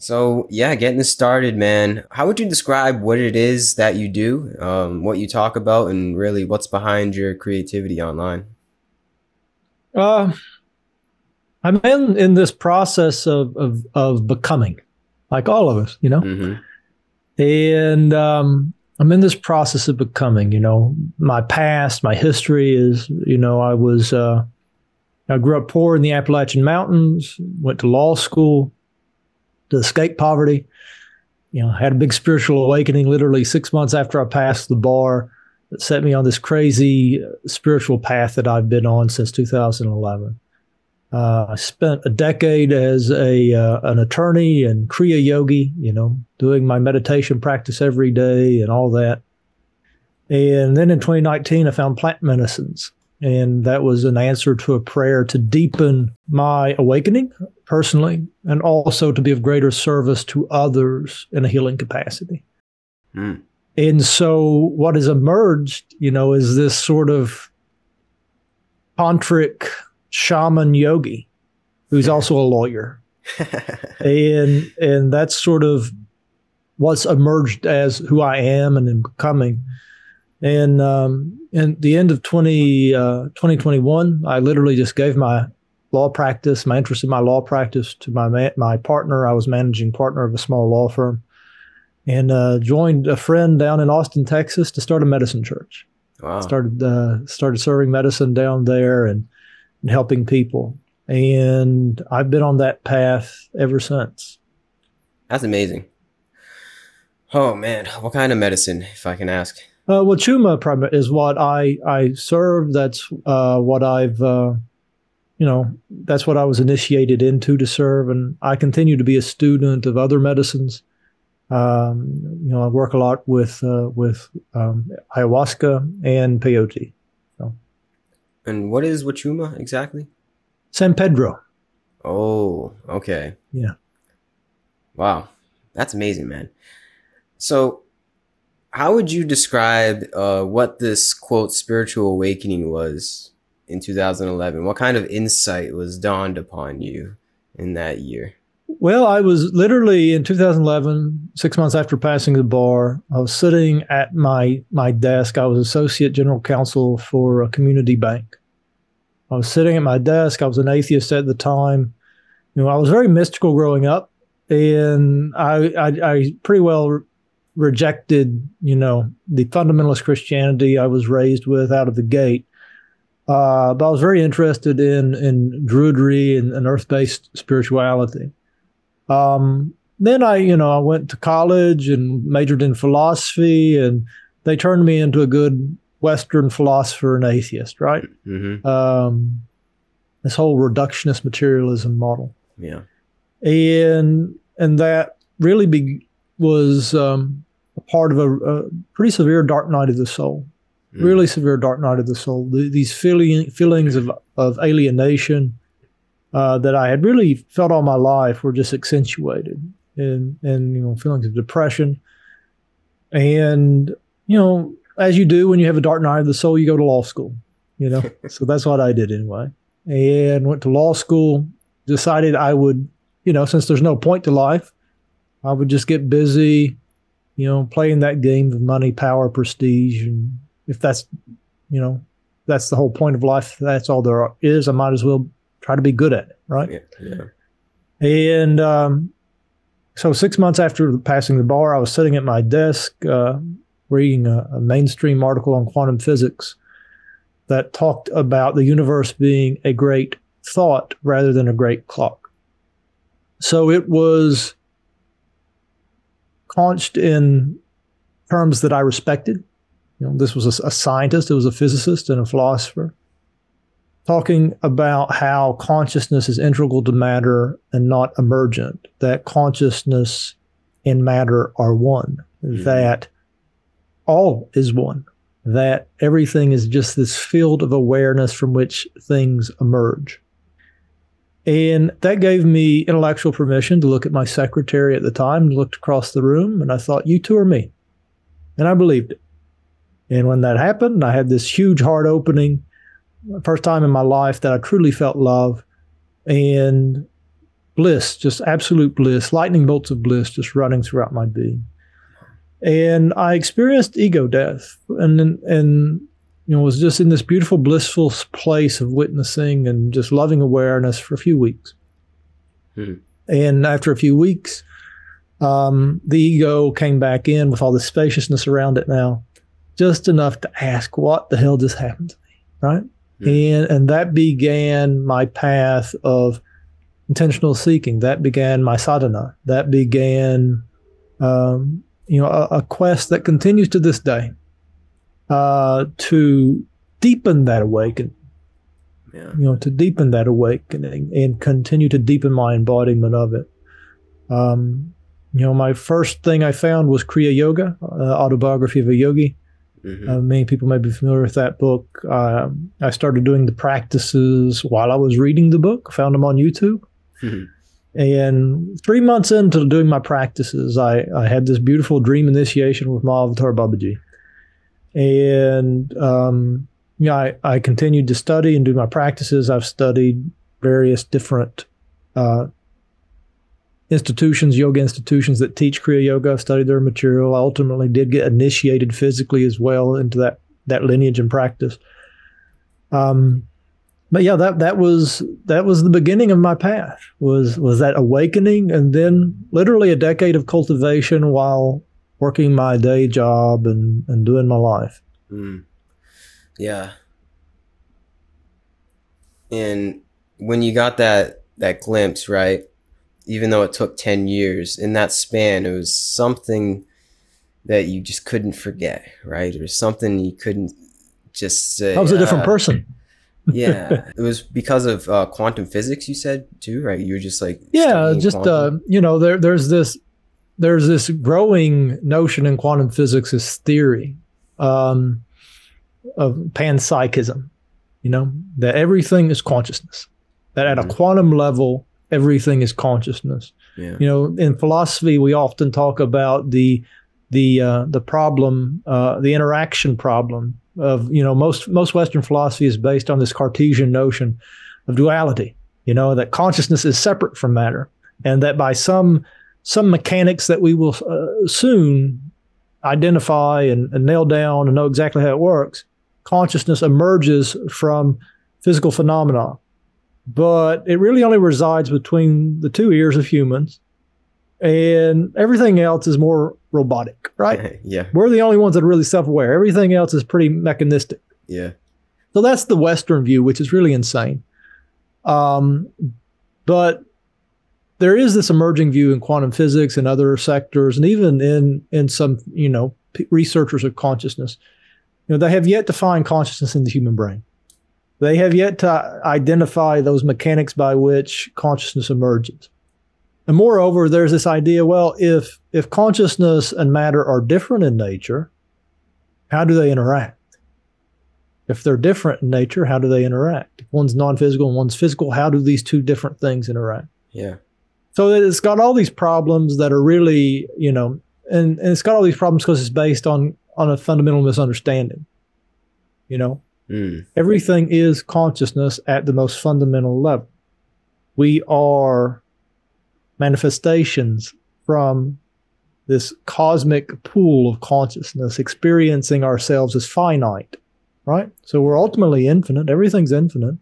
So yeah, getting this started, man. How would you describe what it is that you do, um, what you talk about, and really what's behind your creativity online? Uh, I'm in in this process of of of becoming, like all of us, you know. Mm-hmm. And um, I'm in this process of becoming. You know, my past, my history is, you know, I was, uh, I grew up poor in the Appalachian Mountains, went to law school to escape poverty. You know, had a big spiritual awakening literally six months after I passed the bar that set me on this crazy spiritual path that I've been on since 2011. Uh, I spent a decade as a uh, an attorney and Kriya yogi, you know, doing my meditation practice every day and all that. And then in 2019, I found plant medicines, and that was an answer to a prayer to deepen my awakening personally, and also to be of greater service to others in a healing capacity. Mm. And so, what has emerged, you know, is this sort of tantric shaman yogi who's also a lawyer. and and that's sort of what's emerged as who I am and am becoming. And um, in the end of 20, uh, 2021, I literally just gave my law practice, my interest in my law practice to my ma- my partner. I was managing partner of a small law firm, and uh, joined a friend down in Austin, Texas, to start a medicine church. Wow. Started uh, started serving medicine down there, and and helping people. And I've been on that path ever since. That's amazing. Oh man, what kind of medicine, if I can ask? Uh, well, Chuma is what I I serve. That's uh, what I've uh, you know that's what I was initiated into to serve, and I continue to be a student of other medicines. Um, you know, I work a lot with uh, with um, ayahuasca and peyote. And what is Wachuma exactly? San Pedro. Oh, okay. Yeah. Wow. That's amazing, man. So, how would you describe uh, what this quote spiritual awakening was in 2011? What kind of insight was dawned upon you in that year? Well, I was literally in 2011, six months after passing the bar. I was sitting at my my desk. I was associate general counsel for a community bank. I was sitting at my desk. I was an atheist at the time. You know, I was very mystical growing up, and I I, I pretty well rejected you know the fundamentalist Christianity I was raised with out of the gate. Uh, but I was very interested in in druidry and, and earth based spirituality. Um, then I, you know, I went to college and majored in philosophy, and they turned me into a good Western philosopher and atheist, right? Mm-hmm. Um, this whole reductionist materialism model. Yeah, and and that really be, was um, a part of a, a, pretty severe dark night of the soul. Mm. Really severe dark night of the soul. The, these feeling, feelings of of alienation, uh, that I had really felt all my life were just accentuated, and and you know feelings of depression, and you know as you do when you have a dark night of the soul, you go to law school. You know, so that's what I did anyway, and went to law school. Decided I would, you know, since there's no point to life, I would just get busy, you know, playing that game of money, power, prestige, and if that's, you know, that's the whole point of life. That's all there is. I might as well try to be good at it, right? Yeah. yeah. And um, so six months after passing the bar, I was sitting at my desk uh, reading a, a mainstream article on quantum physics that talked about the universe being a great thought rather than a great clock. So it was conched in terms that I respected. You know, this was a, a scientist, it was a physicist and a philosopher talking about how consciousness is integral to matter and not emergent, that consciousness and matter are one, mm-hmm. that all is one, that everything is just this field of awareness from which things emerge. And that gave me intellectual permission to look at my secretary at the time looked across the room and I thought, you two are me. And I believed it. And when that happened, I had this huge heart opening first time in my life that I truly felt love. And bliss, just absolute bliss, lightning bolts of bliss just running throughout my being. And I experienced ego death and and you know was just in this beautiful blissful place of witnessing and just loving awareness for a few weeks. Hmm. And after a few weeks, um, the ego came back in with all the spaciousness around it now, just enough to ask, what the hell just happened to me? Right. And, and that began my path of intentional seeking. That began my sadhana. That began, um, you know, a, a, quest that continues to this day uh, to deepen that awakening. Yeah. You know, to deepen that awakening and continue to deepen my embodiment of it. Um, you know, my first thing I found was Kriya Yoga, uh, autobiography of a yogi. Mm-hmm. Uh, many people may be familiar with that book. Uh, I started doing the practices while I was reading the book. Found them on YouTube. Mm-hmm. And three months into doing my practices, I, I had this beautiful dream initiation with Mahavatar Babaji. And, um, yeah, I, I continued to study and do my practices. I've studied various different uh, institutions, yoga institutions that teach Kriya Yoga. I've studied their material. I ultimately did get initiated physically as well into that that lineage and practice. Um, but yeah, that that was that was the beginning of my path. Was was that awakening, and then literally a decade of cultivation while working my day job and and doing my life. Mm. Yeah. And when you got that that glimpse, right? Even though it took 10 years in that span it was something that you just couldn't forget right? Or something you couldn't just say i was a different uh, person. Yeah. It was because of uh, quantum physics you said too right? You were just like yeah just uh, you know there, there's this there's this growing notion in quantum physics as theory um, of panpsychism you know that everything is consciousness that at mm-hmm. a quantum level everything is consciousness. Yeah. You know, in philosophy, we often talk about the the uh, the problem, uh, the interaction problem of you know most most Western philosophy is based on this Cartesian notion of duality. You know that consciousness is separate from matter, and that by some some mechanics that we will uh, soon identify and, and nail down and know exactly how it works, consciousness emerges from physical phenomena but it really only resides between the two ears of humans and everything else is more robotic, right? yeah. We're the only ones that are really self aware. Everything else is pretty mechanistic. Yeah. So that's the Western view, which is really insane. Um, but there is this emerging view in quantum physics and other sectors, and even in in some you know p- researchers of consciousness. You know, they have yet to find consciousness in the human brain. They have yet to identify those mechanics by which consciousness emerges. And moreover, there's this idea well, if, if consciousness and matter are different in nature, how do they interact? If they're different in nature, how do they interact? If one's non physical and one's physical, how do these two different things interact? Yeah. So it's got all these problems that are really, you know, and, and it's got all these problems because it's based on on a fundamental misunderstanding. You know, Mm. Everything is consciousness at the most fundamental level. We are manifestations from this cosmic pool of consciousness, experiencing ourselves as finite, right? So we're ultimately infinite, everything's infinite,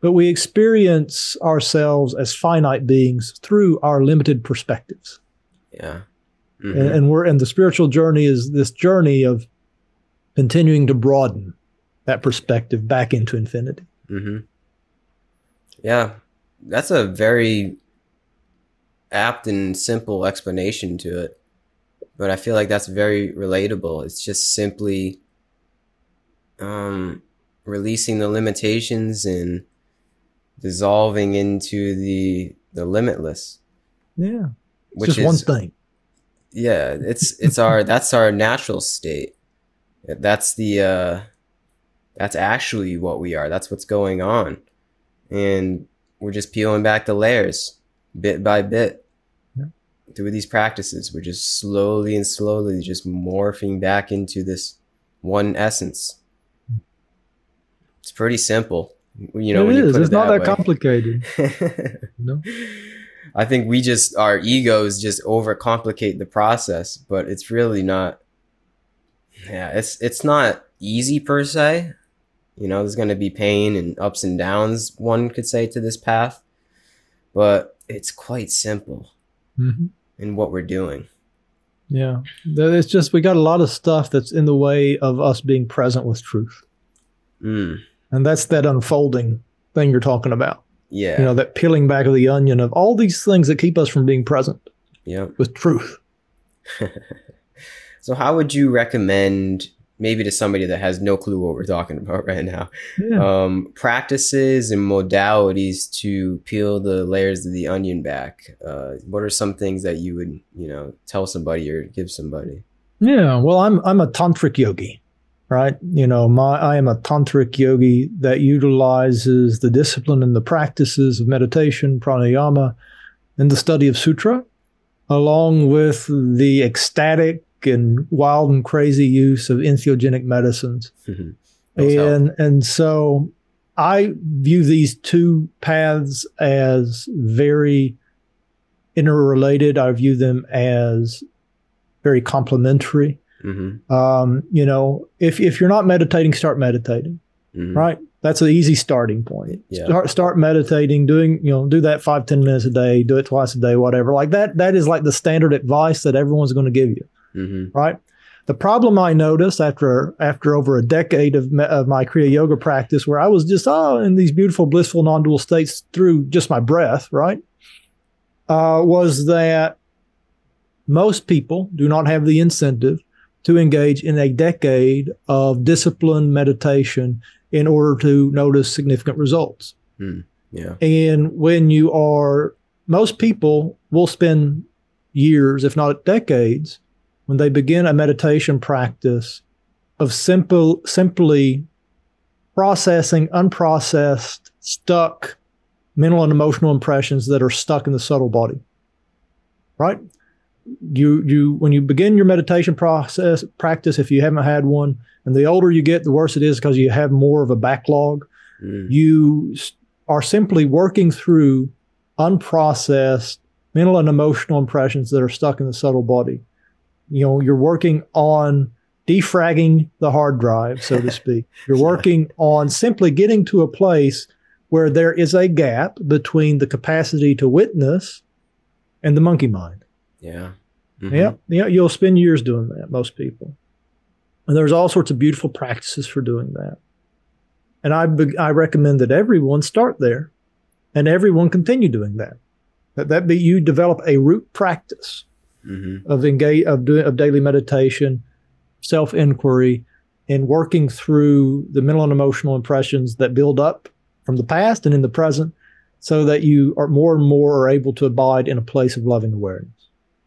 but we experience ourselves as finite beings through our limited perspectives. Yeah. Mm-hmm. And, and we're, and the spiritual journey is this journey of continuing to broaden that perspective back into infinity. Mm-hmm. Yeah, that's a very apt and simple explanation to it. But I feel like that's very relatable. It's just simply um, releasing the limitations and dissolving into the the limitless. Yeah, which just is, one thing. Yeah, it's it's our that's our natural state. That's the uh, that's actually what we are. That's what's going on. And we're just peeling back the layers bit by bit yeah. through these practices. We're just slowly and slowly just morphing back into this one essence. It's pretty simple. You know, it is. It's it not that, that complicated. no. I think we just our egos just overcomplicate the process, but it's really not. Yeah, it's it's not easy per se. You know, there's going to be pain and ups and downs. One could say to this path, but it's quite simple mm-hmm. in what we're doing. Yeah, it's just we got a lot of stuff that's in the way of us being present with truth, mm. and that's that unfolding thing you're talking about. Yeah. You know, that peeling back of the onion of all these things that keep us from being present. Yeah. With truth. so how would you recommend maybe to somebody that has no clue what we're talking about right now yeah. um, practices and modalities to peel the layers of the onion back uh, what are some things that you would you know tell somebody or give somebody yeah well i'm i'm a tantric yogi right? You know, my I am a tantric yogi that utilizes the discipline and the practices of meditation, pranayama, and the study of sutra, along with the ecstatic and wild and crazy use of entheogenic medicines. Mm-hmm. And and so I view these two paths as very interrelated. I view them as very complementary. Mm-hmm. Um, you know, if if you're not meditating, start meditating. Mm-hmm. Right. That's an easy starting point. Yeah. Start start meditating, doing, you know, do that five, ten minutes a day, do it twice a day, whatever. Like that, that is like the standard advice that everyone's going to give you. Mm-hmm. Right. The problem I noticed after after over a decade of, of my Kriya Yoga practice, where I was just oh in these beautiful blissful non-dual states through just my breath, right, uh, was that most people do not have the incentive to engage in a decade of disciplined meditation in order to notice significant results. Mm, yeah. And when you are, most people will spend years, if not decades, when they begin a meditation practice of simple, simply processing unprocessed, stuck mental and emotional impressions that are stuck in the subtle body. Right? you you when you begin your meditation process practice if you haven't had one and the older you get the worse it is because you have more of a backlog mm. you are simply working through unprocessed mental and emotional impressions that are stuck in the subtle body you know you're working on defragging the hard drive so to speak you're working on simply getting to a place where there is a gap between the capacity to witness and the monkey mind yeah. Mm-hmm. Yeah. Yeah. You'll spend years doing that, most people. And there's all sorts of beautiful practices for doing that. And I, I recommend that everyone start there and everyone continue doing that. That, that be you develop a root practice mm-hmm. of engage of doing of daily meditation, self inquiry, and working through the mental and emotional impressions that build up from the past and in the present, so that you are more and more are able to abide in a place of loving awareness.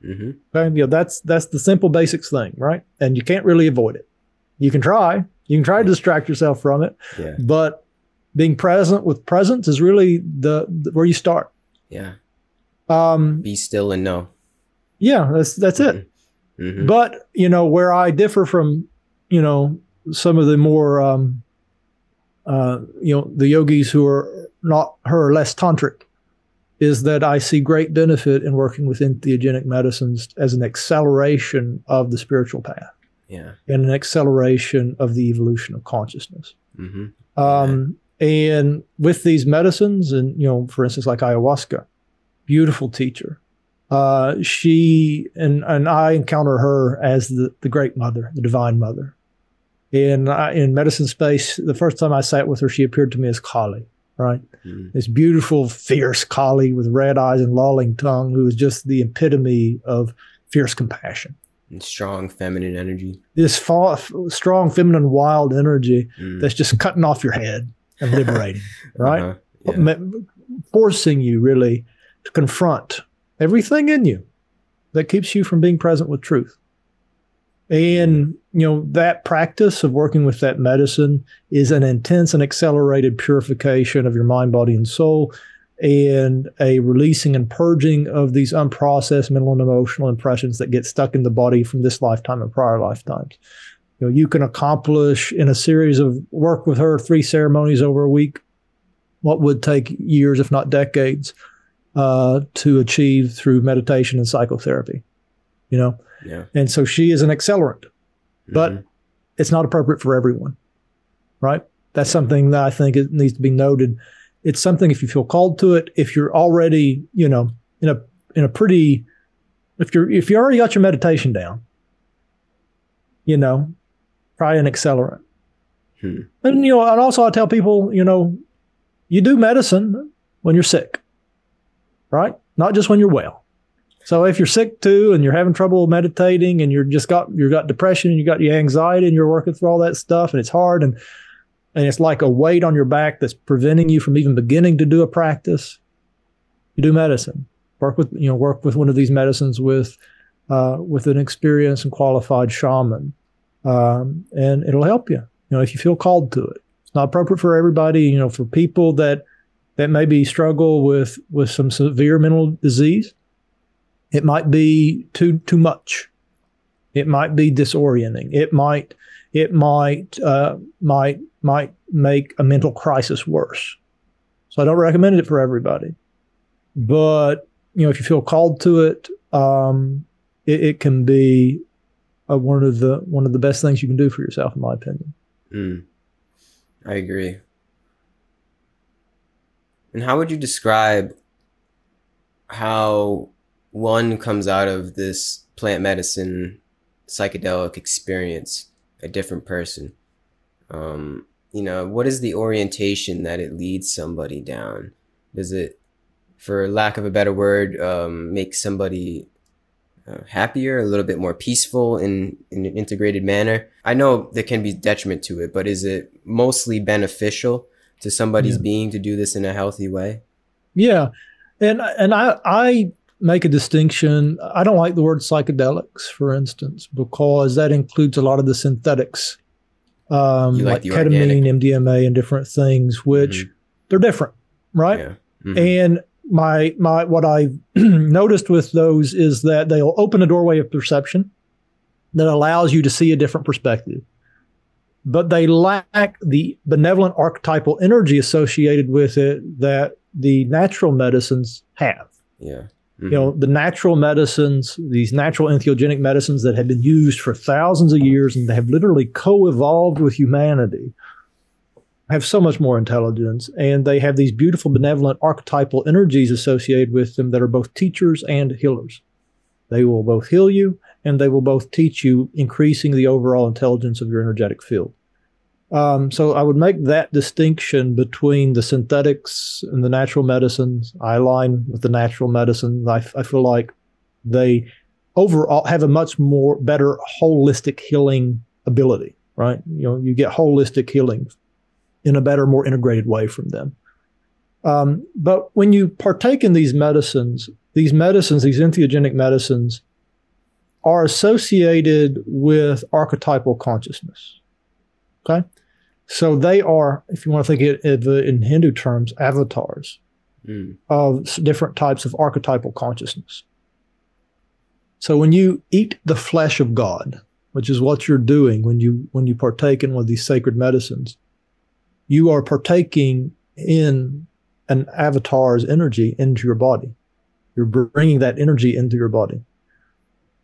Mm-hmm. Okay, you know that's that's the simple basics thing, right? And you can't really avoid it. You can try. You can try to distract yourself from it, yeah. but being present with presence is really the, the where you start. Yeah. Um, Be still and know. Yeah, that's that's mm-hmm. it. Mm-hmm. But you know where I differ from, you know, some of the more, um, uh, you know, the yogis who are not her less tantric is that I see great benefit in working with entheogenic medicines as an acceleration of the spiritual path. Yeah. And an acceleration of the evolution of consciousness. Mm-hmm. Um, and with these medicines, and, you know, for instance, like ayahuasca, beautiful teacher. Uh, she and, and I encounter her as the, the great mother, the divine mother. In, uh, in medicine space, the first time I sat with her, she appeared to me as Kali right? Mm. This beautiful, fierce Kali with red eyes and lolling tongue, who is just the epitome of fierce compassion. And strong feminine energy. This fa- strong feminine wild energy mm. that's just cutting off your head and liberating, right? Uh-huh. Yeah. Forcing you really to confront everything in you that keeps you from being present with truth. And, you know, that practice of working with that medicine is an intense and accelerated purification of your mind, body, and soul, and a releasing and purging of these unprocessed mental and emotional impressions that get stuck in the body from this lifetime and prior lifetimes. You know, you can accomplish in a series of work with her, three ceremonies over a week, what would take years, if not decades, uh, to achieve through meditation and psychotherapy. You know, yeah. And so she is an accelerant, but mm-hmm. it's not appropriate for everyone, right? That's something that I think it needs to be noted. It's something if you feel called to it, if you're already, you know, in a in a pretty, if you're if you already got your meditation down, you know, probably an accelerant. Hmm. And you know, and also I tell people, you know, you do medicine when you're sick, right? Not just when you're well. So if you're sick too, and you're having trouble meditating, and you're just got you got depression, and you got your anxiety, and you're working through all that stuff, and it's hard, and and it's like a weight on your back that's preventing you from even beginning to do a practice. You do medicine. Work with you know work with one of these medicines with uh, with an experienced and qualified shaman, um, and it'll help you. You know if you feel called to it. It's not appropriate for everybody. You know for people that that maybe struggle with with some severe mental disease it might be too too much. It might be disorienting. It might it might uh, might might make a mental crisis worse. So I don't recommend it for everybody. But you know, if you feel called to it, um, it, it, can be one of the one of the best things you can do for yourself, in my opinion. Mm, I agree. And how would you describe how one comes out of this plant medicine psychedelic experience a different person? Um, you know what is the orientation that it leads somebody down? Does it for lack of a better word um, make somebody uh, happier a little bit more peaceful in, in an integrated manner? I know there can be detriment to it but is it mostly beneficial to somebody's yeah. being to do this in a healthy way yeah and and i i make a distinction. I don't like the word psychedelics, for instance, because that includes a lot of the synthetics, um, like, like ketamine, organic. MDMA, and different things, which mm-hmm. they're different, right? Yeah. Mm-hmm. And my my what I've noticed with those is that they'll open a doorway of perception that allows you to see a different perspective. But they lack the benevolent archetypal energy associated with it that the natural medicines have. Yeah. Mm-hmm. You know, the natural medicines, these natural entheogenic medicines that have been used for thousands of years and they have literally co-evolved with humanity have so much more intelligence and they have these beautiful benevolent archetypal energies associated with them that are both teachers and healers. They will both heal you and they will both teach you, increasing the overall intelligence of your energetic field. Um, so I would make that distinction between the synthetics and the natural medicines. I align with the natural medicines. I, I feel like they overall have a much more better holistic healing ability, right? You know, you get holistic healing in a better, more integrated way from them. Um, but when you partake in these medicines, these medicines, these entheogenic medicines, are associated with archetypal consciousness. Okay. So they are, if you want to think of it in Hindu terms, avatars mm. of different types of archetypal consciousness. So when you eat the flesh of God, which is what you're doing when you when you partake in one of these sacred medicines, you are partaking in an avatar's energy into your body. You're bringing that energy into your body.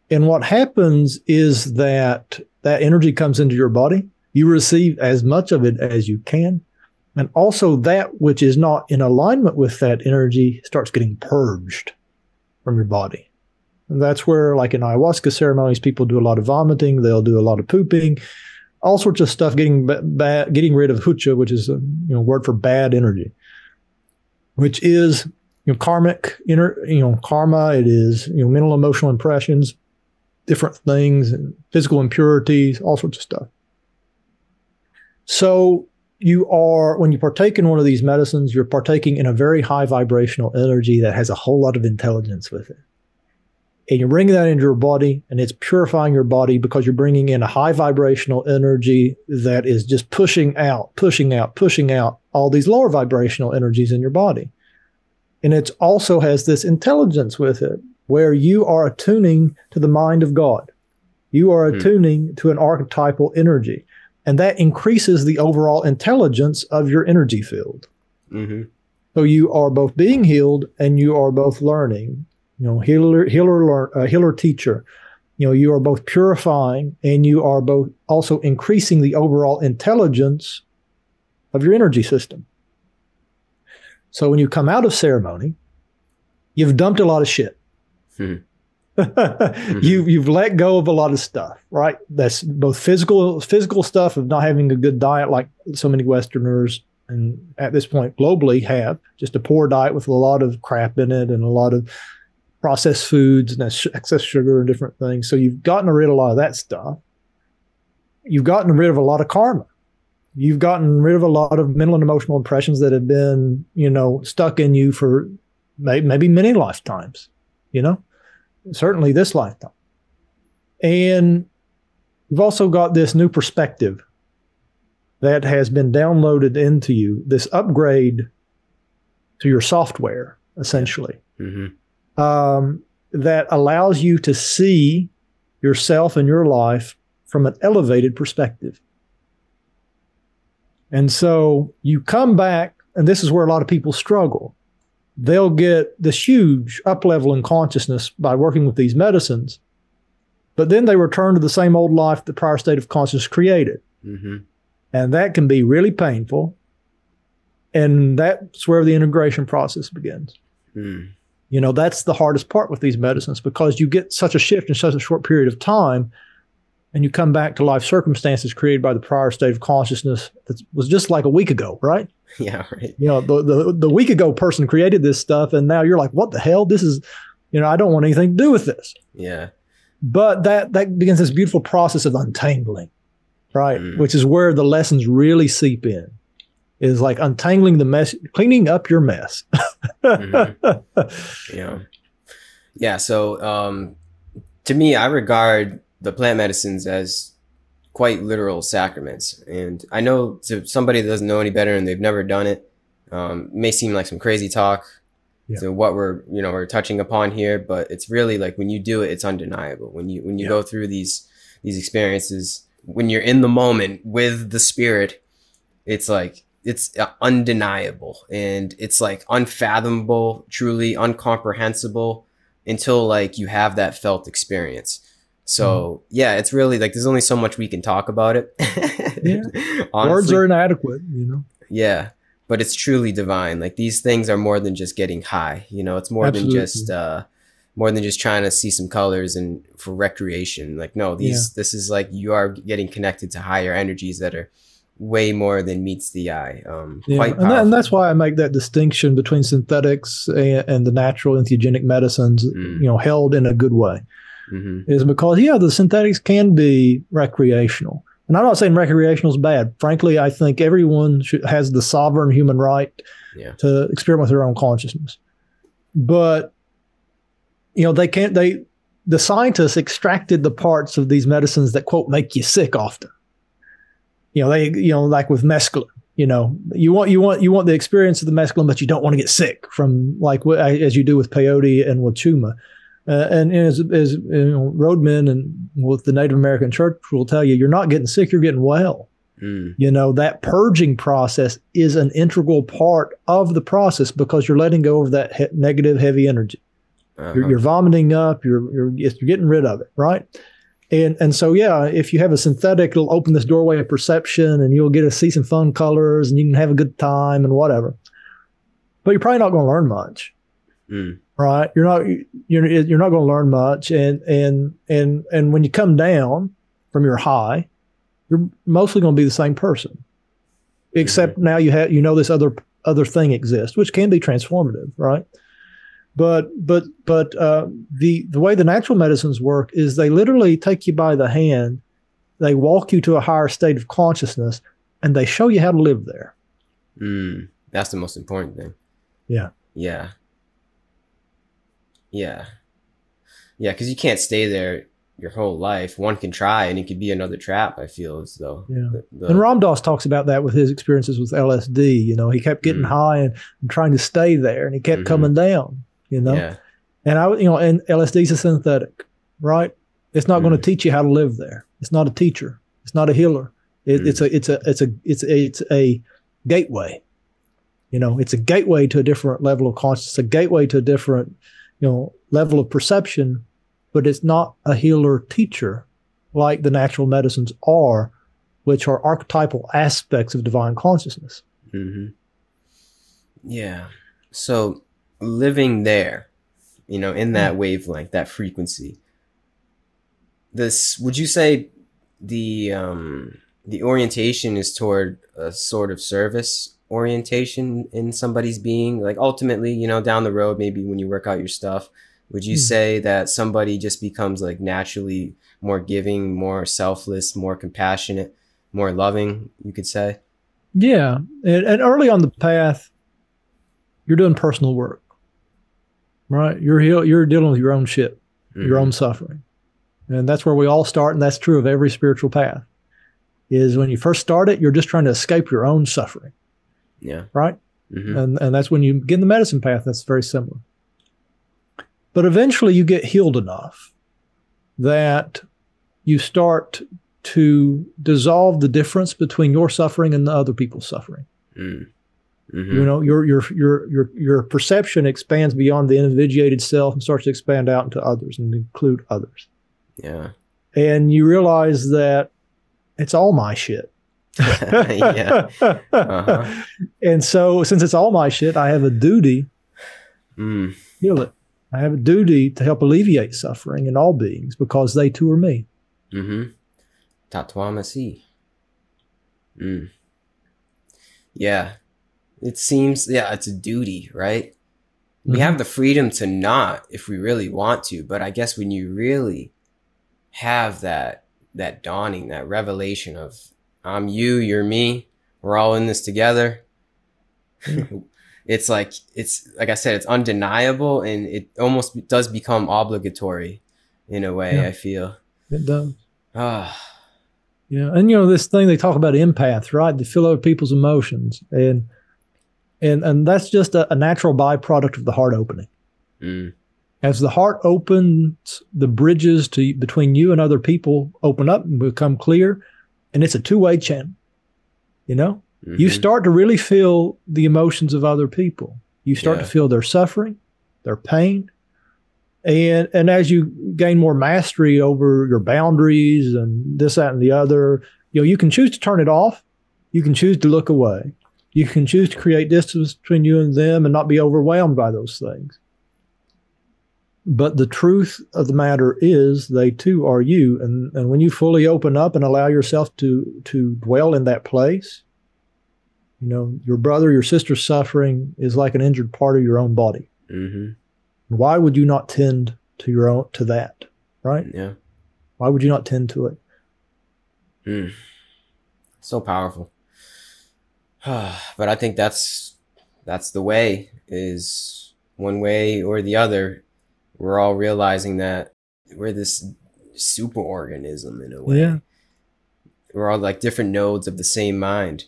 And what happens is that that energy comes into your body you receive as much of it as you can. And also, that which is not in alignment with that energy starts getting purged from your body. And that's where, like in ayahuasca ceremonies, people do a lot of vomiting, they'll do a lot of pooping, all sorts of stuff, getting bad, getting rid of hucha, which is a you know word for bad energy, which is you know karmic inner you know karma. It is you know mental emotional impressions, different things, and physical impurities, all sorts of stuff. So you are, when you partake in one of these medicines, you're partaking in a very high vibrational energy that has a whole lot of intelligence with it. And you're bringing that into your body and it's purifying your body because you're bringing in a high vibrational energy that is just pushing out, pushing out, pushing out all these lower vibrational energies in your body. And it also has this intelligence with it where you are attuning to the mind of God. You are hmm. attuning to an archetypal energy and that increases the overall intelligence of your energy field. Mm-hmm. So you are both being healed and you are both learning. You know, healer, healer, learn, uh, healer, teacher. You know, you are both purifying and you are both also increasing the overall intelligence of your energy system. So when you come out of ceremony, you've dumped a lot of shit. Hmm. mm-hmm. you you've let go of a lot of stuff, right? That's both physical physical stuff of not having a good diet, like so many Westerners and at this point globally have just a poor diet with a lot of crap in it and a lot of processed foods and excess sugar and different things. So you've gotten rid of a lot of that stuff. You've gotten rid of a lot of karma. You've gotten rid of a lot of mental and emotional impressions that have been, you know, stuck in you for maybe many lifetimes, you know, certainly this lifetime. And you've also got this new perspective that has been downloaded into you, this upgrade to your software, essentially, mm-hmm. um, that allows you to see yourself and your life from an elevated perspective. And so you come back, and this is where a lot of people struggle. They'll get this huge up level in consciousness by working with these medicines, but then they return to the same old life the prior state of consciousness created. Mm-hmm. And that can be really painful. And that's where the integration process begins. Mm. You know, that's the hardest part with these medicines because you get such a shift in such a short period of time and you come back to life circumstances created by the prior state of consciousness that was just like a week ago, right? Yeah, right. You know, the, the the week ago person created this stuff, and now you're like, what the hell? This is, you know, I don't want anything to do with this. Yeah. But that that begins this beautiful process of untangling right? Mm. Which is where the lessons really seep in. Is like untangling the mess, cleaning up your mess. mm-hmm. Yeah. Yeah. So um, to me, I regard the plant medicines as quite literal sacraments. And I know to somebody that doesn't know any better and they've never done it, um, may seem like some crazy talk yeah. to what we're you know we're touching upon here, but it's really like when you do it, it's undeniable. When you when you yeah. go through these these experiences, when you're in the moment with the spirit, it's like it's undeniable and it's like unfathomable, truly uncomprehensible until like you have that felt experience. So mm. yeah, it's really like there's only so much we can talk about it. yeah. Words are inadequate, you know. Yeah. But it's truly divine. Like these things are more than just getting high. You know, it's more Absolutely. than just uh more than just trying to see some colors and for recreation. Like, no, these yeah. this is like you are getting connected to higher energies that are way more than meets the eye. Um, yeah. and, that, and, that's why I make that distinction between synthetics and, and the natural entheogenic medicines, mm. you know, held in a good way. Mm-hmm. Is because yeah, the synthetics can be recreational, and I'm not saying recreational is bad. Frankly, I think everyone should, has the sovereign human right yeah. to experiment with their own consciousness. But you know, they can't, they, the scientists extracted the parts of these medicines that quote make you sick often. You know, they, you know, like with mescaline, you know, you want, you want, you want the experience of the mescaline, but you don't want to get sick from like as you do with peyote and with chuma. Uh, and, and, as, as you know, roadmen and with the Native American church will tell you, you're not getting sick, you're getting well. Mm. You know, that purging process is an integral part of the process because you're letting go of that he- negative, heavy energy. Uh-huh. You're, you're, vomiting up. You're, you're you're getting rid of it, right? And and so yeah, if you have a synthetic, it'll open this doorway of perception, and you'll get to see some fun colors, and you can have a good time and whatever. But you're probably not going to learn much, mm. Right? You're not you're you're not going to learn much, and and and and when you come down from your high, you're mostly going to be the same person, except mm-hmm. now you have you know this other other thing exists, which can be transformative, right? But but but uh, the the way the natural medicines work is they literally take you by the hand, they walk you to a higher state of consciousness, and they show you how to live there. Mm, that's the most important thing. Yeah. Yeah. Yeah. Yeah, because you can't stay there your whole life. One can try, and it could be another trap. I feel as though. Yeah. The, the, and Ram Dass talks about that with his experiences with LSD. You know, he kept getting mm. high and, and, trying to stay there, and he kept mm-hmm. coming down you know? Yeah. And I, you know, and LSD is a synthetic, right? It's not mm. going to teach you how to live there. It's not a teacher. It's not a healer. It. It's a, it's a, it's a, it's a, it's a gateway. You know, it's a gateway to a different level of consciousness, a gateway to a different, you know, level of perception, but it's not a healer teacher like the natural medicines are, which are archetypal aspects of divine consciousness. Mm-hmm. Yeah. So living there, you know, in that mm-hmm. wavelength, that frequency, this would you say the um the orientation is toward a sort of service orientation in somebody's being like ultimately you know down the road maybe when you work out your stuff would you mm. say that somebody just becomes like naturally more giving more selfless more compassionate more loving you could say yeah and, and early on the path you're doing personal work right you're you're dealing with your own shit mm-hmm. your own suffering and that's where we all start and that's true of every spiritual path is when you first start it, you're just trying to escape your own suffering. Yeah. Right? Mm-hmm. And and that's when you get in the medicine path, that's very similar. But eventually you get healed enough that you start to dissolve the difference between your suffering and the other people's suffering. Mm. Mm-hmm. You know, your your your your your perception expands beyond the individuated self and starts to expand out into others and include others. Yeah. And you realize that it's all my shit. yeah. Uh-huh. And so, since it's all my shit, I have a duty mm. heal it. I have a duty to help alleviate suffering in all beings because they too are me. Mm-hmm. Tatwamasi. Mm. Yeah. It seems, yeah, it's a duty, right? Mm-hmm. We have the freedom to not if we really want to, but I guess when you really have that that dawning, that revelation of I'm you, you're me, we're all in this together. it's like it's like I said, it's undeniable and it almost does become obligatory in a way, yeah, I feel. It does. Ah. Yeah. And you know, this thing they talk about empaths, right? They feel other people's emotions. And and and that's just a, a natural byproduct of the heart opening. Mm as the heart opens, the bridges to between you and other people open up and become clear, and it's a two-way channel. You know, mm-hmm. you start to really feel the emotions of other people. You start yeah. to feel their suffering, their pain, and and as you gain more mastery over your boundaries and this, that, and the other, you know, you can choose to turn it off. You can choose to look away. You can choose to create distance between you and them and not be overwhelmed by those things. But the truth of the matter is they too are you. And, and when you fully open up and allow yourself to, to dwell in that place, you know, your brother, your sister's suffering is like an injured part of your own body. Mm-hmm. Why would you not tend to your own, to that? Right? Yeah. Why would you not tend to it? Mm. So powerful. but I think that's, that's the way is one way or the other we're all realizing that we're this super organism in a way. Yeah. We're all like different nodes of the same mind.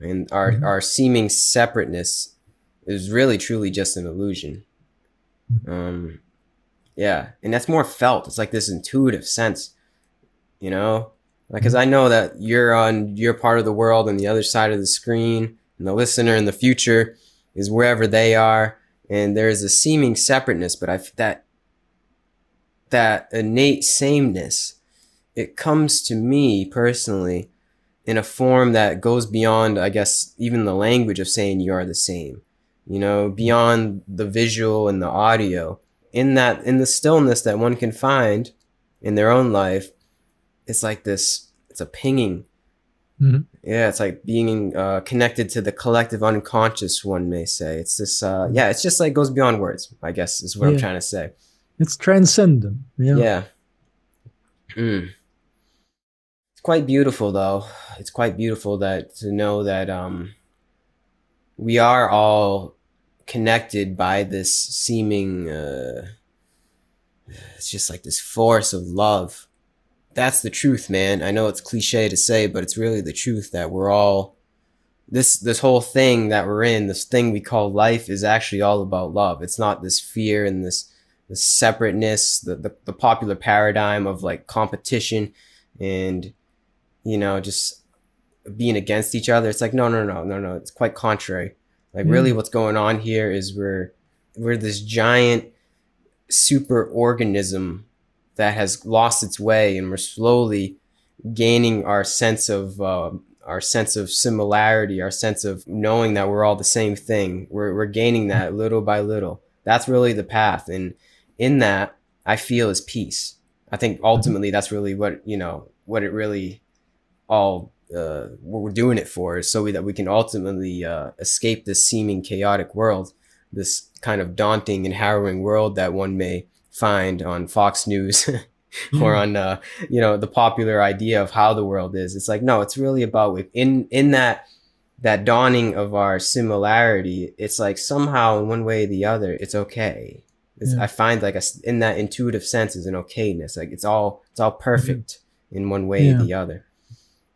And our, mm-hmm. our seeming separateness is really truly just an illusion. Mm-hmm. Um, yeah. And that's more felt. It's like this intuitive sense, you know? Like, cause mm-hmm. I know that you're on your part of the world and the other side of the screen and the listener in the future is wherever they are. And there's a seeming separateness, but I, that that innate sameness, it comes to me personally in a form that goes beyond, I guess, even the language of saying you are the same, you know, beyond the visual and the audio. In that, in the stillness that one can find in their own life, it's like this, it's a pinging. Mm-hmm. Yeah, it's like being uh, connected to the collective unconscious, one may say. It's this, uh, yeah, it's just like goes beyond words, I guess, is what yeah. I'm trying to say. It's transcendent. Yeah. Yeah. Mm. It's quite beautiful, though. It's quite beautiful that to know that um, we are all connected by this seeming. Uh, it's just like this force of love. That's the truth, man. I know it's cliche to say, but it's really the truth that we're all this this whole thing that we're in, this thing we call life is actually all about love. It's not this fear and this the separateness, the, the, the popular paradigm of like competition and, you know, just being against each other. It's like, no, no, no, no, no. It's quite contrary. Like yeah. really, what's going on here is we're we're this giant super organism that has lost its way, and we're slowly gaining our sense of uh, our sense of similarity, our sense of knowing that we're all the same thing. We're we're gaining that little by little. That's really the path, and in that, I feel is peace. I think ultimately that's really what you know what it really all uh, what we're doing it for is so we, that we can ultimately uh, escape this seeming chaotic world, this kind of daunting and harrowing world that one may find on Fox News or on uh, you know the popular idea of how the world is. It's like no, it's really about in in that that dawning of our similarity. It's like somehow in one way or the other, it's okay. It's, yeah. I find like a, in that intuitive sense is an okayness. Like it's all it's all perfect mm-hmm. in one way yeah. or the other.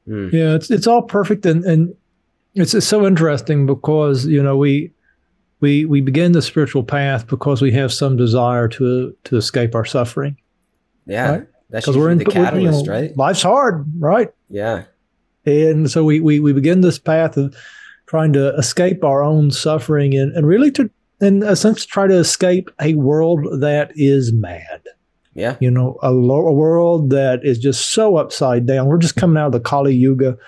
Mm. Yeah, it's it's all perfect and and it's, it's so interesting because you know we we we begin the spiritual path because we have some desire to to escape our suffering. Yeah, right? that's because we're in the catalyst, you know, right? Life's hard, right? Yeah, and so we we we begin this path of trying to escape our own suffering and and really to in a sense try to escape a world that is mad. Yeah. You know, a, lo- a world that is just so upside down. We're just coming out of the Kali Yuga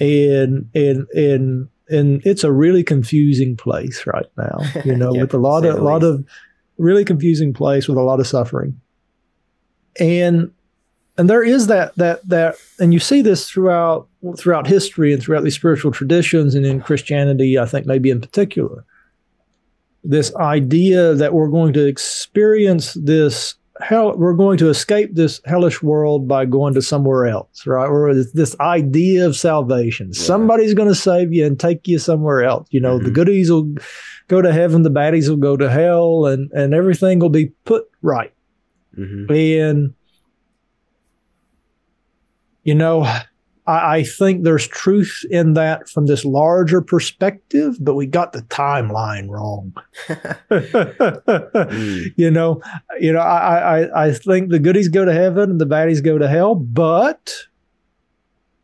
and and and and it's a really confusing place right now, you know, yeah, with a lot of a lot of really confusing place with a lot of suffering. And and there is that that that and you see this throughout throughout history and throughout these spiritual traditions and in Christianity, I think maybe in particular. This idea that we're going to experience this hell we're going to escape this hellish world by going to somewhere else right or this idea of salvation yeah. somebody's going to save you and take you somewhere else you know mm-hmm. the goodies will go to heaven the baddies will go to hell and and everything will be put right mm-hmm. and you know I, I think there's truth in that from this larger perspective, but we got the timeline wrong. mm. You know, you know, I, I I think the goodies go to heaven and the baddies go to hell, but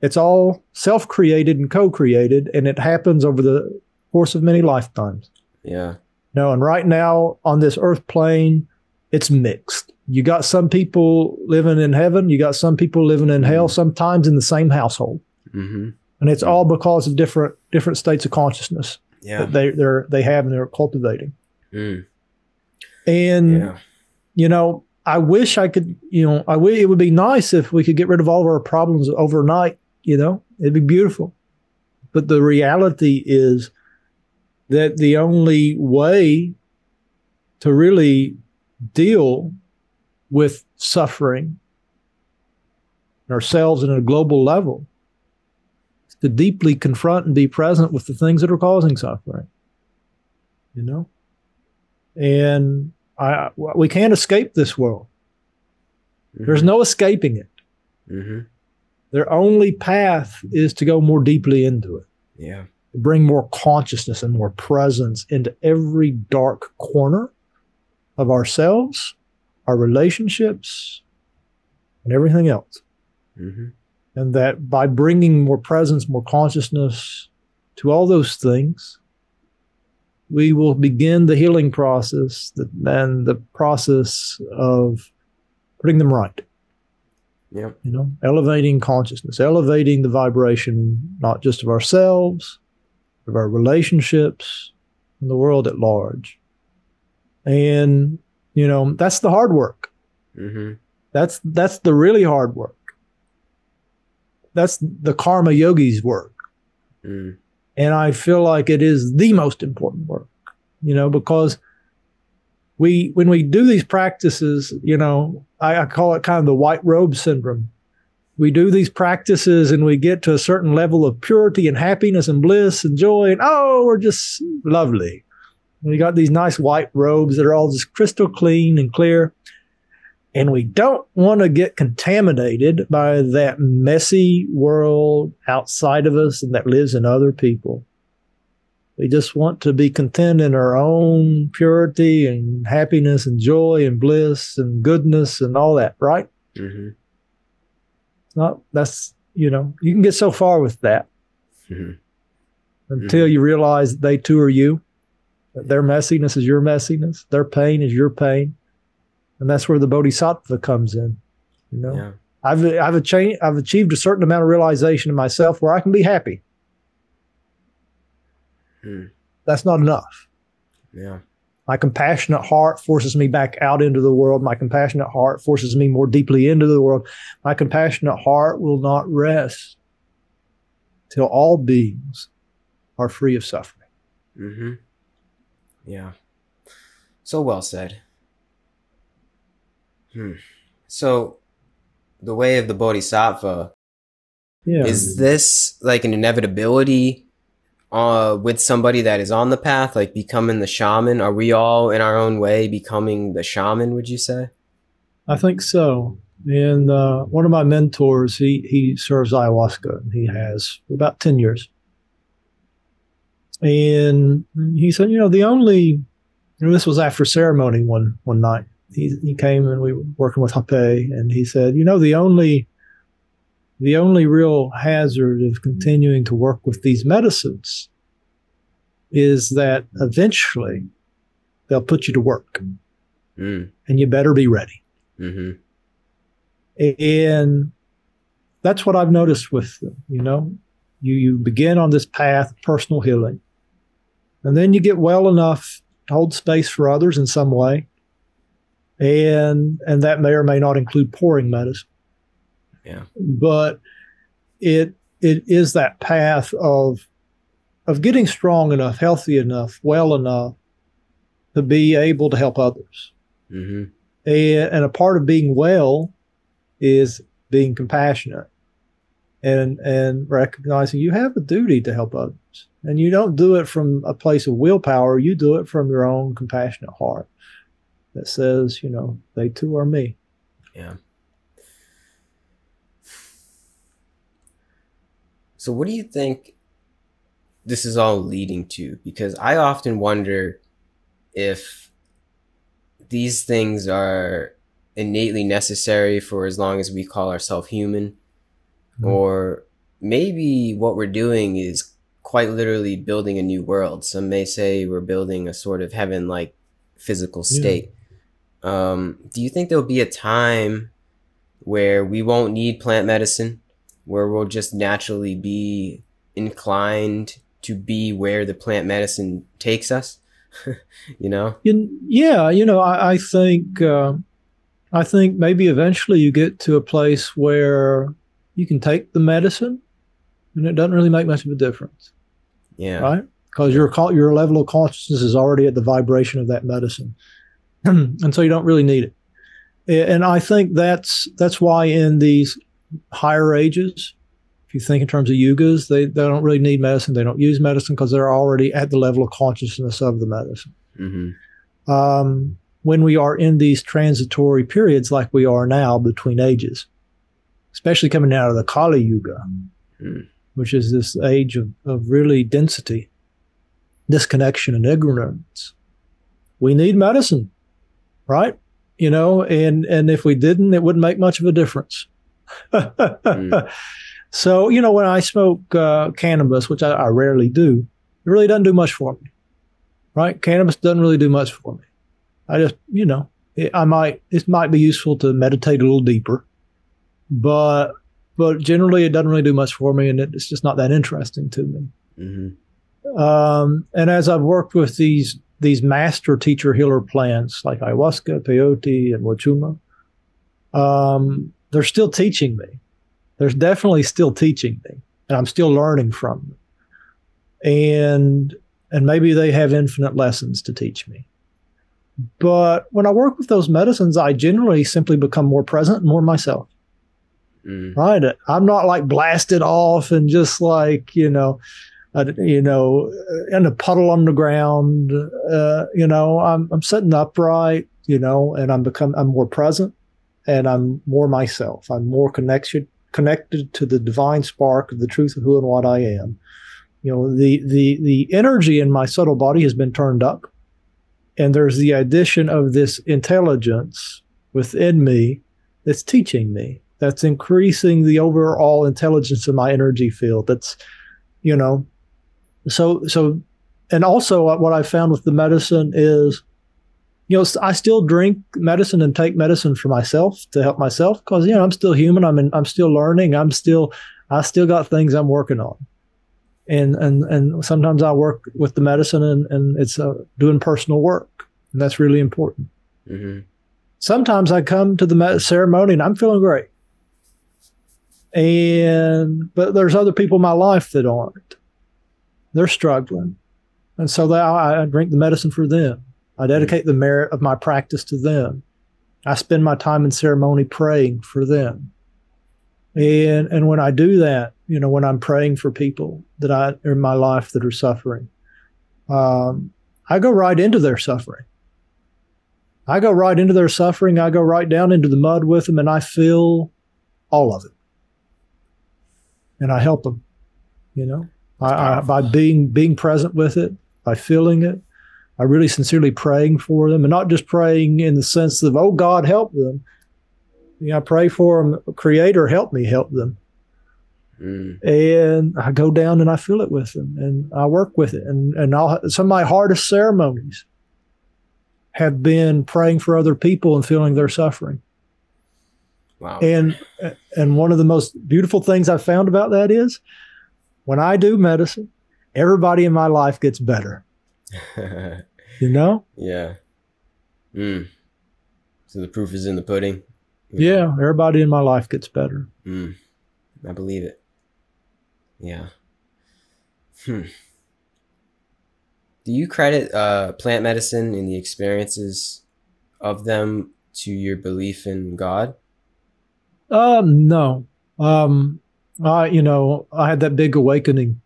it's all self-created and co-created, and it happens over the course of many lifetimes. Yeah. No, and right now on this earth plane, it's mixed you got some people living in heaven, you got some people living in hell, mm-hmm. sometimes in the same household, mm-hmm. and it's all because of different different states of consciousness yeah. that they they they have and they're cultivating. Mm. And yeah. you know, I wish I could. You know, I wish it would be nice if we could get rid of all of our problems overnight. You know, it'd be beautiful. But the reality is that the only way to really deal with suffering ourselves and at a global level to deeply confront and be present with the things that are causing suffering you know? And I, we can't escape this world. Mm-hmm. there's no escaping it. Mm-hmm. their only path is to go more deeply into it. Yeah. Bring more consciousness and more presence into every dark corner of ourselves our relationships, and everything else. Mm-hmm. And that by bringing more presence, more consciousness to all those things, we will begin the healing process and the process of putting them right. Yeah. You know, elevating consciousness, elevating the vibration, not just of ourselves, of our relationships, and the world at large. And you know, that's the hard work. Mm-hmm. That's that's the really hard work. That's the karma yogi's work. Mm. And I feel like it is the most important work, you know, because we when we do these practices, you know, I, I call it kind of the white robe syndrome. We do these practices and we get to a certain level of purity and happiness and bliss and joy, and oh, we're just lovely. We got these nice white robes that are all just crystal clean and clear. And we don't want to get contaminated by that messy world outside of us and that lives in other people. We just want to be content in our own purity and happiness and joy and bliss and goodness and all that, right? Mm-hmm. Not that's you know you can get so far with that mm-hmm. until mm-hmm. you realize that they too are you Their messiness is your messiness. Their pain is your pain, and that's where the bodhisattva comes in. You know, yeah. I've I've achieved I've achieved a certain amount of realization in myself where I can be happy. Hmm. That's not enough. Yeah. My compassionate heart forces me back out into the world. My compassionate heart forces me more deeply into the world. My compassionate heart will not rest till all beings are free of suffering. Mm-hmm. Yeah. So well said. Hmm. So, the way of the bodhisattva. Yeah. Is this like an inevitability uh, with somebody that is on the path, like becoming the shaman? Are we all in our own way becoming the shaman? Would you say? I think so. And uh, one of my mentors, he he serves ayahuasca. He has about ten years, and he said, you know, the only, know, this was after ceremony one one night. He he came and we were working with Hape, and he said, you know, the only, the only real hazard of continuing to work with these medicines is that eventually they'll put you to work, mm. and you better be ready. Mm-hmm. And that's what I've noticed with them, you know. You you begin on this path of personal healing. And then you get well enough to hold space for others in some way. And and that may or may not include pouring medicine. Yeah. But it it is that path of of getting strong enough, healthy enough, well enough to be able to help others. Mm-hmm. And, and a part of being well is being compassionate and and recognizing you have a duty to help others. And you don't do it from a place of willpower. You do it from your own compassionate heart that says you know they too are me. Yeah. So what do you think this is all leading to? Because i often wonder if these things are innately necessary for as long as we call ourselves human mm-hmm. or maybe what we're doing is quite literally building a new world. Some may say we're building a sort of heaven like physical state. Yeah. um, do you think there'll be a time where we won't need plant medicine? Where we'll just naturally be inclined to be where the plant medicine takes us? You know? Yeah you know i, I think uh, I think maybe eventually you get to a place where you can take the medicine and it doesn't really make much of a difference. Yeah. Right? Because your your level of consciousness is already at the vibration of that medicine. and so you don't really need it. And I think that's that's why in these higher ages, if you think in terms of yugas, they, they don't really need medicine. They don't use medicine because they're already at the level of consciousness of the medicine. Mm-hmm. Um, when we are in these transitory periods like we are now between ages, especially coming out of the Kali Yuga, mm. which is this age of, of really density, disconnection, and ignorance. We need medicine, right? You know, and and if we didn't, it wouldn't make much of a difference. mm. So, you know, when I smoke uh, cannabis, which I, I rarely do, it really doesn't do much for me, right? Cannabis doesn't really do much for me. I just, you know, it, I might, it might be useful to meditate a little deeper, but, but generally it doesn't really do much for me and it's just not that interesting to me. Mm-hmm. Um, and as I've worked with these, these master teacher healer plants like ayahuasca, peyote, and wachuma, um, they're still teaching me. They're definitely still teaching me, and I'm still learning from them. And and maybe they have infinite lessons to teach me. But when I work with those medicines, I generally simply become more present and more myself. Mm. Right? I'm not like blasted off and just like, you know, uh, you know, in a puddle on the ground. Uh, you know, I'm, I'm sitting upright, you know, and I'm become, I'm more present and I'm more myself. I'm more connected, connected to the divine spark of the truth of who and what I am. You know, the, the, the energy in my subtle body has been turned up and there's the addition of this intelligence within me that's teaching me, that's increasing the overall intelligence of my energy field. That's, you know, so, so and also what I found with the medicine is, you know, I still drink medicine and take medicine for myself to help myself because you know I'm still human. I'm in, I'm still learning. I'm still I still got things I'm working on, and and and sometimes I work with the medicine and and it's uh, doing personal work, and that's really important. Mm-hmm. Sometimes I come to the ceremony and I'm feeling great, and but there's other people in my life that aren't. They're struggling and so I, I drink the medicine for them. I dedicate the merit of my practice to them. I spend my time in ceremony praying for them. And and when I do that, you know, when I'm praying for people that I in my life that are suffering, um, I go right into their suffering. I go right into their suffering. I go right down into the mud with them, and I feel all of it, and I help them. You know, I, I, by being being present with it, by feeling it, by really sincerely praying for them, and not just praying in the sense of, oh, God, help them. You know, I pray for them, Creator, help me help them. Mm. And I go down and I feel it with them and I work with it. And, and I'll, some of my hardest ceremonies have been praying for other people and feeling their suffering. Wow. And and one of the most beautiful things I've found about that is when I do medicine, everybody in my life gets better. you know? Yeah. Mm. So the proof is in the pudding. Yeah, everybody in my life gets better. Mm. I believe it. Yeah. Hmm. Do you credit uh, plant medicine and the experiences of them to your belief in God? Um, no. Um, I, you know, I had that big awakening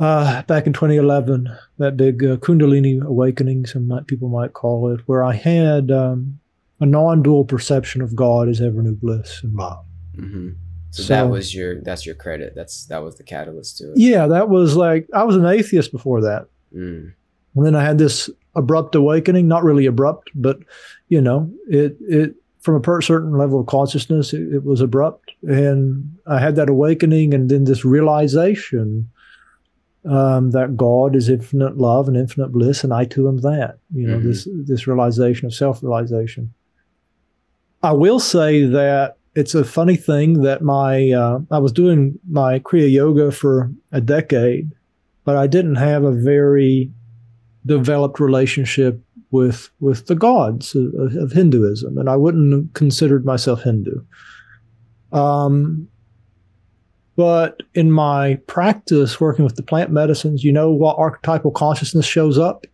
uh, back in 2011, that big uh, Kundalini awakening, some might, people might call it, where I had um, a non-dual perception of God as ever new bliss and love. Mm-hmm. So, so, that was your that's your credit. That's that was the catalyst to it. Yeah, that was like I was an atheist before that, mm. and then I had this abrupt awakening. Not really abrupt, but you know, it it from a per- certain level of consciousness, it, it was abrupt, and I had that awakening, and then this realization um, that God is infinite love and infinite bliss, and I too am that. You know, mm-hmm. this this realization of self realization. I will say that it's a funny thing that my uh, I was doing my Kriya Yoga for a decade, but I didn't have a very developed relationship with with the gods of, of Hinduism, and I wouldn't have considered myself Hindu. Um, but in my practice working with the plant medicines, you know what archetypal consciousness shows up?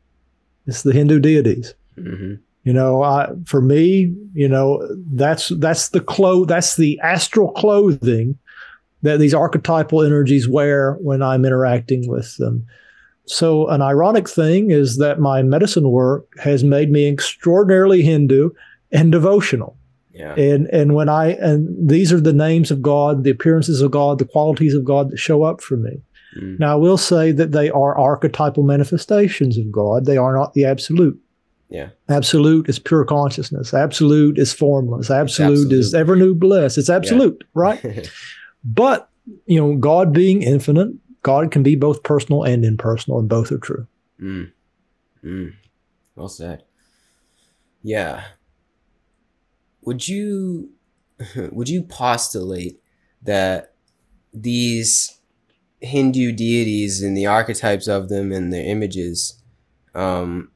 It's the Hindu deities. Mm-hmm. You know, I, for me, you know, that's that's the clo- that's the astral clothing that these archetypal energies wear when I'm interacting with them. So, an ironic thing is that my medicine work has made me extraordinarily Hindu and devotional. Yeah. And and when I and these are the names of God, the appearances of God, the qualities of God that show up for me. Mm. Now I will say that they are archetypal manifestations of God. They are not the absolute. Yeah. Absolute is pure consciousness. Absolute is formless. Absolute, absolute. is ever new bliss. It's absolute, yeah. right? but you know, God being infinite, God can be both personal and impersonal, and both are true. Mm. Mm. Well said. Yeah would you would you postulate that these Hindu deities and the archetypes of them and their images um,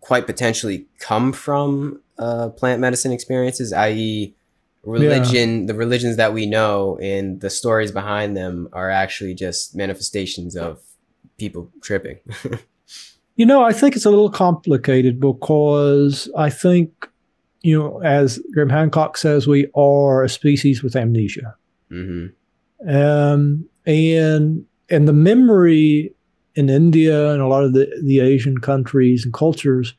quite potentially come from uh, plant medicine experiences, i.e., religion, yeah. the religions that we know and the stories behind them are actually just manifestations of people tripping. you know, I think it's a little complicated because I think you know, as Graham Hancock says, we are a species with amnesia. Mm-hmm. Um, and and the memory in India and a lot of the, the Asian countries and cultures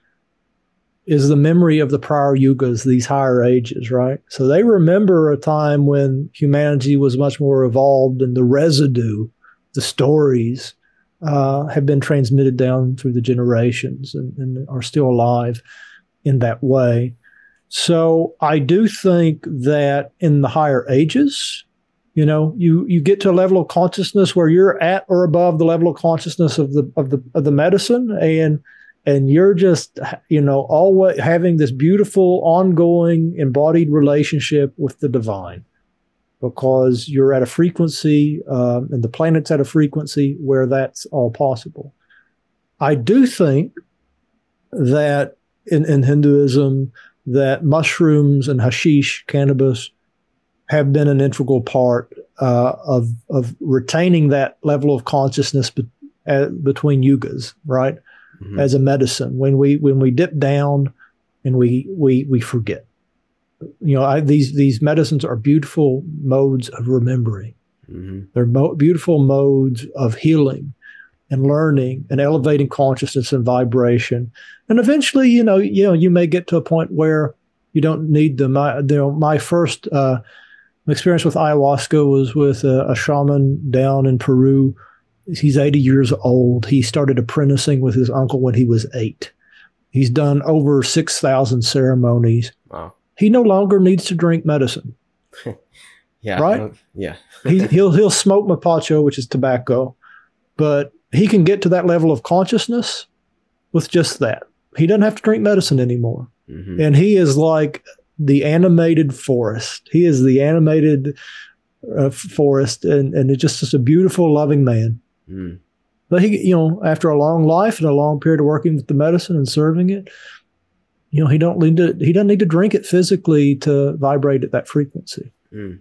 is the memory of the prior yugas, these higher ages, right? So they remember a time when humanity was much more evolved and the residue, the stories, uh, have been transmitted down through the generations and, and are still alive in that way. So I do think that in the higher ages, You know, you you get to a level of consciousness where you're at or above the level of consciousness of the of the of the medicine, and and you're just you know always having this beautiful ongoing embodied relationship with the divine because you're at a frequency um, and the planet's at a frequency where that's all possible. I do think that in, in Hinduism, that mushrooms and hashish, cannabis, have been an integral part uh, of of retaining that level of consciousness be, uh, between yugas, right? Mm-hmm. As a medicine, when we when we dip down and we we we forget, you know, I, these these medicines are beautiful modes of remembering. Mm-hmm. They're mo- beautiful modes of healing and learning and elevating consciousness and vibration. And eventually, you know, you know, you may get to a point where you don't need them. My, you know, my first uh, experience with ayahuasca was with a, a shaman down in Peru. He's 80 years old. He started apprenticing with his uncle when he was eight. He's done over 6,000 ceremonies. Wow he no longer needs to drink medicine. yeah. Right? Yeah. he, he'll he'll smoke mapacho, which is tobacco, but he can get to that level of consciousness with just that. He doesn't have to drink medicine anymore. Mm-hmm. And he is like the animated forest. He is the animated uh, forest, and, and it's just, just a beautiful, loving man. Mm. But he, you know, after a long life and a long period of working with the medicine and serving it, you know he don't need to he doesn't need to drink it physically to vibrate at that frequency mm.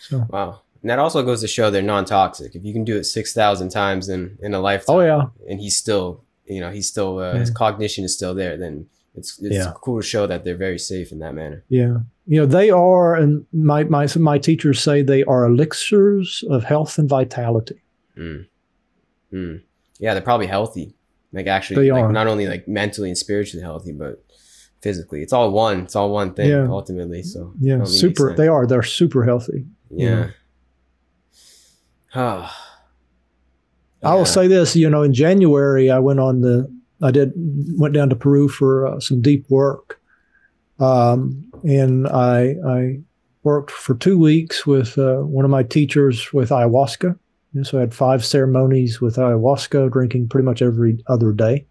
so wow and that also goes to show they're non-toxic if you can do it 6000 times in in a lifetime oh yeah and he's still you know he's still uh, yeah. his cognition is still there then it's it's yeah. cool to show that they're very safe in that manner yeah you know they are and my my my teachers say they are elixirs of health and vitality mm. Mm. yeah they're probably healthy like actually like not only like mentally and spiritually healthy but physically. It's all one. It's all one thing yeah. ultimately. So yeah, super. They are. They're super healthy. Yeah. yeah. I will say this. You know, in January, I went on the. I did went down to Peru for uh, some deep work, um, and I I worked for two weeks with uh, one of my teachers with ayahuasca. And so I had five ceremonies with ayahuasca, drinking pretty much every other day.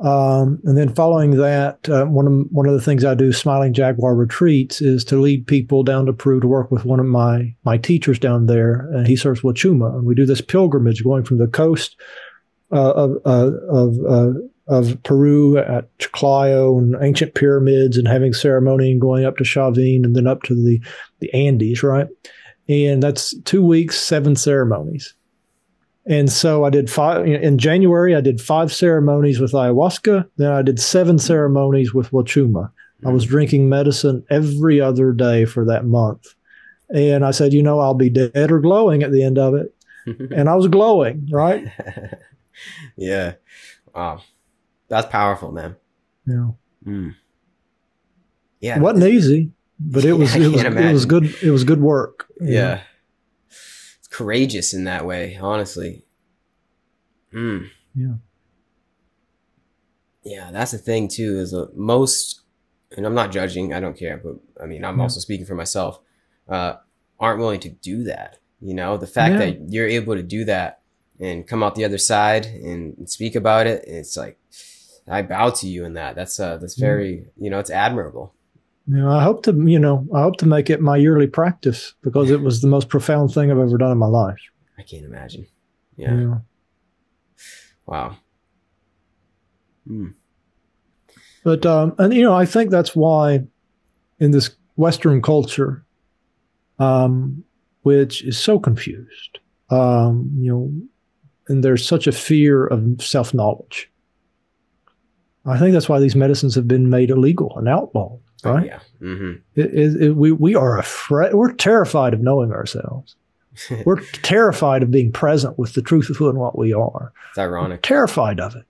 Um, and then following that, uh, one of one of the things I do, Smiling Jaguar Retreats, is to lead people down to Peru to work with one of my my teachers down there, and he serves Wachuma, and we do this pilgrimage going from the coast uh, of uh, of uh, of Peru at Chiclayo and ancient pyramids, and having ceremony and going up to Chavin, and then up to the the Andes, right? And that's two weeks, seven ceremonies. And so I did five in January. I did five ceremonies with ayahuasca. Then I did seven ceremonies with wachuma. I was mm. drinking medicine every other day for that month. And I said, you know, I'll be dead or glowing at the end of it. and I was glowing, right? yeah. Wow. That's powerful, man. Yeah. Mm. Yeah. It wasn't easy, but it was, it was, it was good. It was good work. Yeah. Know? courageous in that way, honestly. Mm. Yeah. Yeah, that's the thing too. Is uh, most, and I'm not judging. I don't care, but I mean, I'm yeah. also speaking for myself. Uh, aren't willing to do that. You know, the fact yeah. that you're able to do that and come out the other side and speak about it, it's like I bow to you in that. That's uh, that's very, you know, it's admirable. You know, I hope to, you know, I hope to make it my yearly practice because it was the most profound thing I've ever done in my life. I can't imagine. Yeah. yeah. Wow. Hmm. But um, and you know, I think that's why in this Western culture, um, which is so confused, um, you know, and there's such a fear of self knowledge. I think that's why these medicines have been made illegal and outlawed. Oh, right? yeah. Mm-hmm. It, it, it, we we are afraid. We're terrified of knowing ourselves. we're terrified of being present with the truth of who and what we are. It's ironic. We're terrified of it.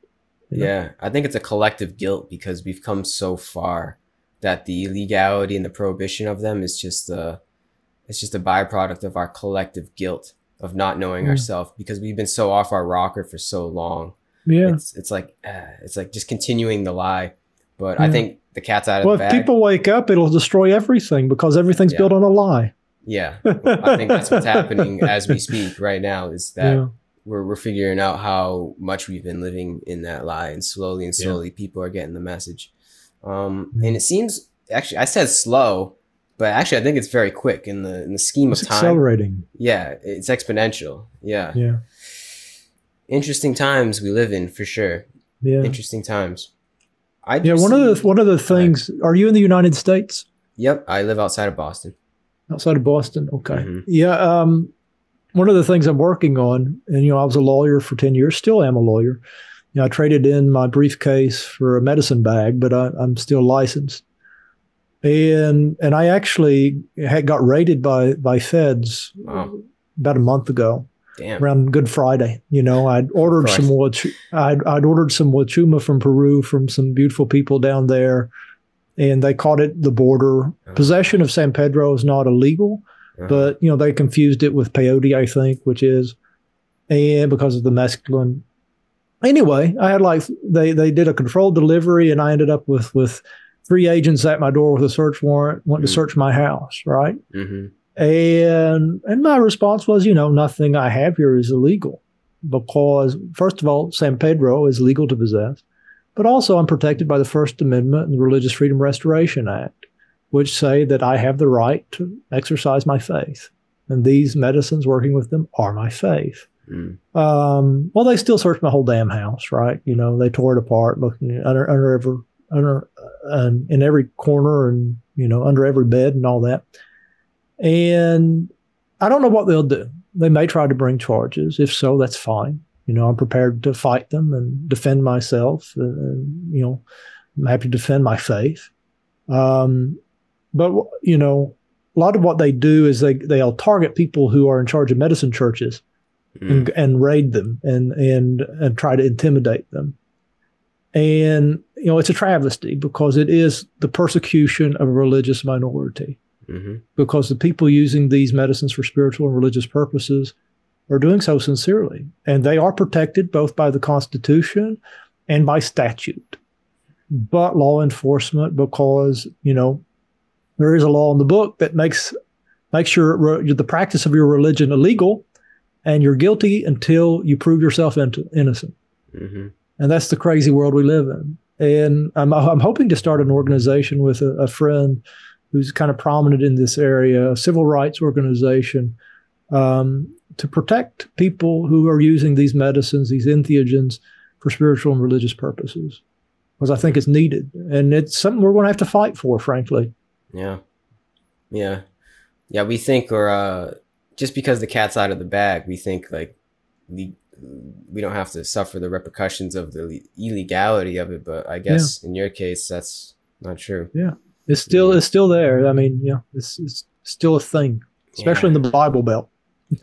Yeah, know? I think it's a collective guilt because we've come so far that the illegality and the prohibition of them is just a, it's just a byproduct of our collective guilt of not knowing yeah. ourselves because we've been so off our rocker for so long. Yeah, it's it's like uh, it's like just continuing the lie. But yeah. I think the cat's out of well, the bag. Well, if people wake up, it'll destroy everything because everything's yeah. built on a lie. Yeah, I think that's what's happening as we speak right now. Is that yeah. we're we're figuring out how much we've been living in that lie, and slowly and slowly, people are getting the message. Um, and it seems actually, I said slow, but actually, I think it's very quick in the in the scheme it's of time. Accelerating. Yeah, it's exponential. Yeah. Yeah. Interesting times we live in for sure. Yeah. Interesting times. I yeah. One of the one of the things. Are you in the United States? Yep, I live outside of Boston. Outside of Boston, okay. Mm-hmm. Yeah. Um, one of the things I'm working on, and you know, I was a lawyer for ten years, still am a lawyer. You know, I traded in my briefcase for a medicine bag, but I, I'm still licensed and and I actually had got raided by by feds wow. about a month ago. Damn. Around Good Friday, you know, I'd ordered some I'd I'd ordered some huachuma from Peru from some beautiful people down there, and they caught it the border. Uh-huh. Possession of San Pedro is not illegal, uh-huh. but you know they confused it with peyote, I think, which is, and because of the mescaline. Anyway, I had like they they did a controlled delivery, and I ended up with with three agents at my door with a search warrant, wanting mm-hmm. to search my house, right? Mm-hmm. And and my response was, you know, nothing I have here is illegal because first of all, San Pedro is legal to possess, but also I'm protected by the First Amendment and the Religious Freedom Restoration Act, which say that I have the right to exercise my faith, and these medicines working with them are my faith. Mm. Um, well, they still searched my whole damn house, right? You know, they tore it apart, looking under under every under uh, in every corner and you know under every bed and all that. And I don't know what they'll do. They may try to bring charges. If so, that's fine. You know, I'm prepared to fight them and defend myself. And, and you know, I'm happy to defend my faith. Um, but you know, a lot of what they do is they they'll target people who are in charge of medicine churches mm. and, and raid them and and and try to intimidate them. And, you know, it's a travesty because it is the persecution of a religious minority. Mm-hmm. Because the people using these medicines for spiritual and religious purposes are doing so sincerely. And they are protected both by the Constitution and by statute. But law enforcement, because, you know, there is a law in the book that makes makes your the practice of your religion illegal, and you're guilty until you prove yourself innocent. Mm-hmm. And that's the crazy world we live in. And I'm, I'm hoping to start an organization with a, a friend who's kind of prominent in this area, a civil rights organization, um, to protect people who are using these medicines, these entheogens, for spiritual and religious purposes, because I think it's needed, and it's something we're going to have to fight for, frankly. Yeah, yeah, yeah. We think, or uh, just because the cat's out of the bag, we think like we we don't have to suffer the repercussions of the illegality of it. But I guess yeah. in your case, that's not true. Yeah, it's still it's still there. I mean, yeah, it's, it's still a thing, especially yeah. in the Bible Belt.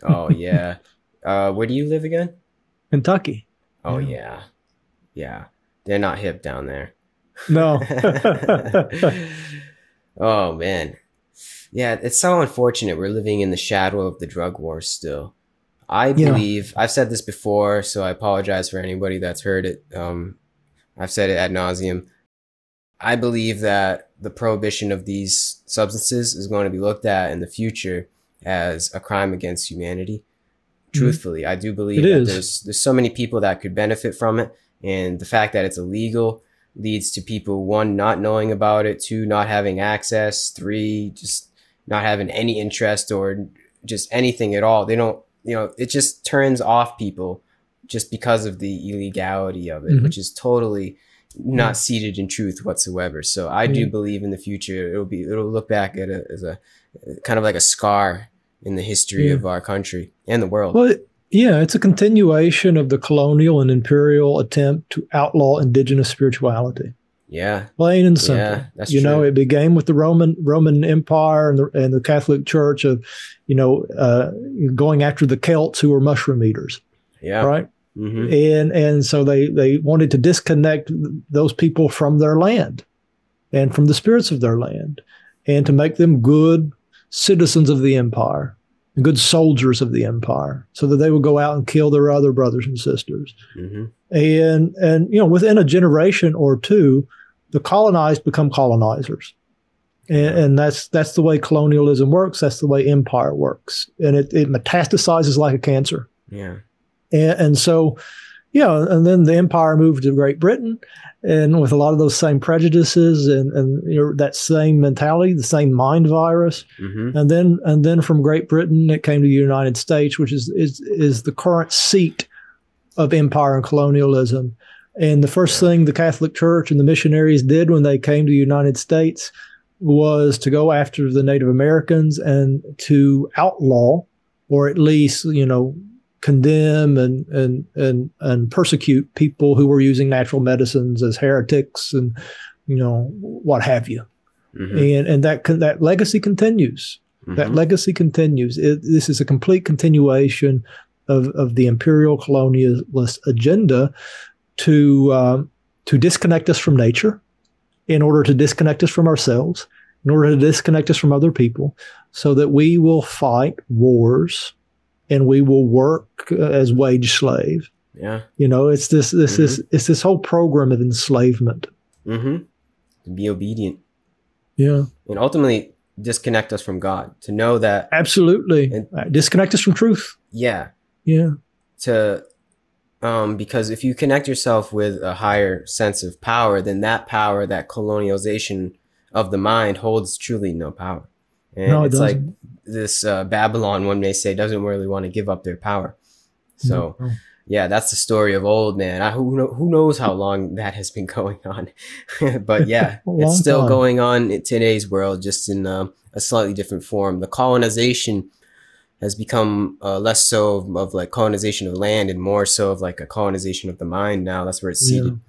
oh yeah, uh, where do you live again? Kentucky. Oh yeah. yeah, yeah. They're not hip down there. No. oh man. Yeah, it's so unfortunate we're living in the shadow of the drug war still. I believe yeah. I've said this before, so I apologize for anybody that's heard it. Um, I've said it ad nauseum. I believe that the prohibition of these substances is going to be looked at in the future as a crime against humanity. Mm-hmm. Truthfully, I do believe it that is. there's there's so many people that could benefit from it, and the fact that it's illegal leads to people one not knowing about it, two not having access, three just not having any interest or just anything at all. They don't you know, it just turns off people just because of the illegality of it, mm-hmm. which is totally not seated in truth whatsoever. So I do believe in the future it'll be it'll look back at it as a kind of like a scar in the history yeah. of our country and the world. Well, yeah, it's a continuation of the colonial and imperial attempt to outlaw indigenous spirituality. Yeah, plain and simple. Yeah, that's you true. know, it began with the Roman Roman Empire and the and the Catholic Church of, you know, uh, going after the Celts who were mushroom eaters. Yeah, right. Mm-hmm. And and so they they wanted to disconnect those people from their land, and from the spirits of their land, and to make them good citizens of the empire and good soldiers of the empire, so that they would go out and kill their other brothers and sisters. Mm-hmm. And and you know, within a generation or two, the colonized become colonizers. And, and, that's that's the way colonialism works. That's the way empire works, and it, it metastasizes like a cancer. Yeah. And, and so, yeah, and then the empire moved to Great Britain, and with a lot of those same prejudices and and you know, that same mentality, the same mind virus, mm-hmm. and then and then from Great Britain it came to the United States, which is is is the current seat of empire and colonialism. And the first thing the Catholic Church and the missionaries did when they came to the United States was to go after the Native Americans and to outlaw, or at least, you know, condemn and and and and persecute people who were using natural medicines as heretics and you know what have you. Mm-hmm. And and that that legacy continues. Mm-hmm. That legacy continues. It, this is a complete continuation of, of the imperial colonialist agenda to uh, to disconnect us from nature, in order to disconnect us from ourselves, in order to disconnect us from other people, so that we will fight wars and we will work as wage slave. Yeah, you know, it's this this mm-hmm. is it's this whole program of enslavement. Mm-hmm. To be obedient. Yeah, and ultimately disconnect us from God. To know that absolutely and, disconnect us from truth. Yeah, yeah. To um, because if you connect yourself with a higher sense of power, then that power, that colonialization of the mind holds truly no power. And no, it it's doesn't. like this uh, Babylon, one may say, doesn't really want to give up their power. So, no. yeah, that's the story of old man. I, who, who knows how long that has been going on? but yeah, it's still time. going on in today's world, just in uh, a slightly different form. The colonization has become uh, less so of, of, like colonization of land and more so of like a colonization of the mind now. That's where it's seated.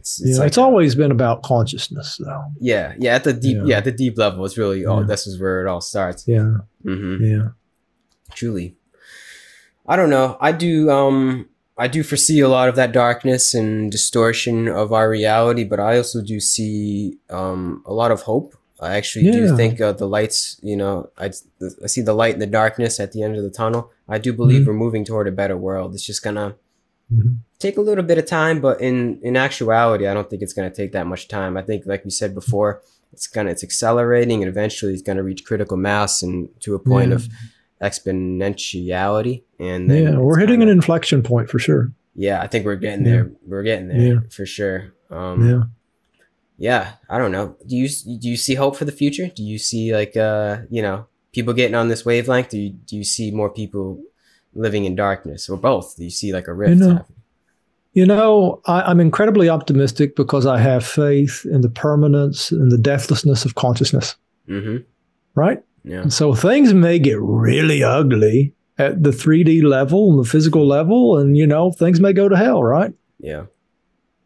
Yeah. It's, it's, yeah, like it's always been about consciousness though. Yeah. Yeah. At the deep, yeah, yeah at the deep level, it's really, oh, this is where it all starts. Yeah. Mm-hmm. Yeah. Truly. I don't know. I do, um, I do foresee a lot of that darkness and distortion of our reality, but I also do see um, a lot of hope I actually yeah. do think uh, the lights, you know, I, I see the light in the darkness at the end of the tunnel. I do believe mm-hmm. we're moving toward a better world. It's just gonna mm-hmm. take a little bit of time, but in in actuality, I don't think it's gonna take that much time. I think, like we said before, it's gonna it's accelerating, and eventually it's gonna reach critical mass and to a point yeah. of exponentiality. And yeah, we're hitting kinda, an inflection point for sure. Yeah, I think we're getting yeah. there. We're getting there for sure. Um, yeah yeah, I don't know. Do you do you see hope for the future? Do you see like uh you know people getting on this wavelength? Do you do you see more people living in darkness or both? Do you see like a rift? You know, you know I, am incredibly optimistic because I have faith in the permanence and the deathlessness of consciousness. Mm-hmm. Right. Yeah. And so things may get really ugly at the 3D level and the physical level, and you know things may go to hell. Right. Yeah.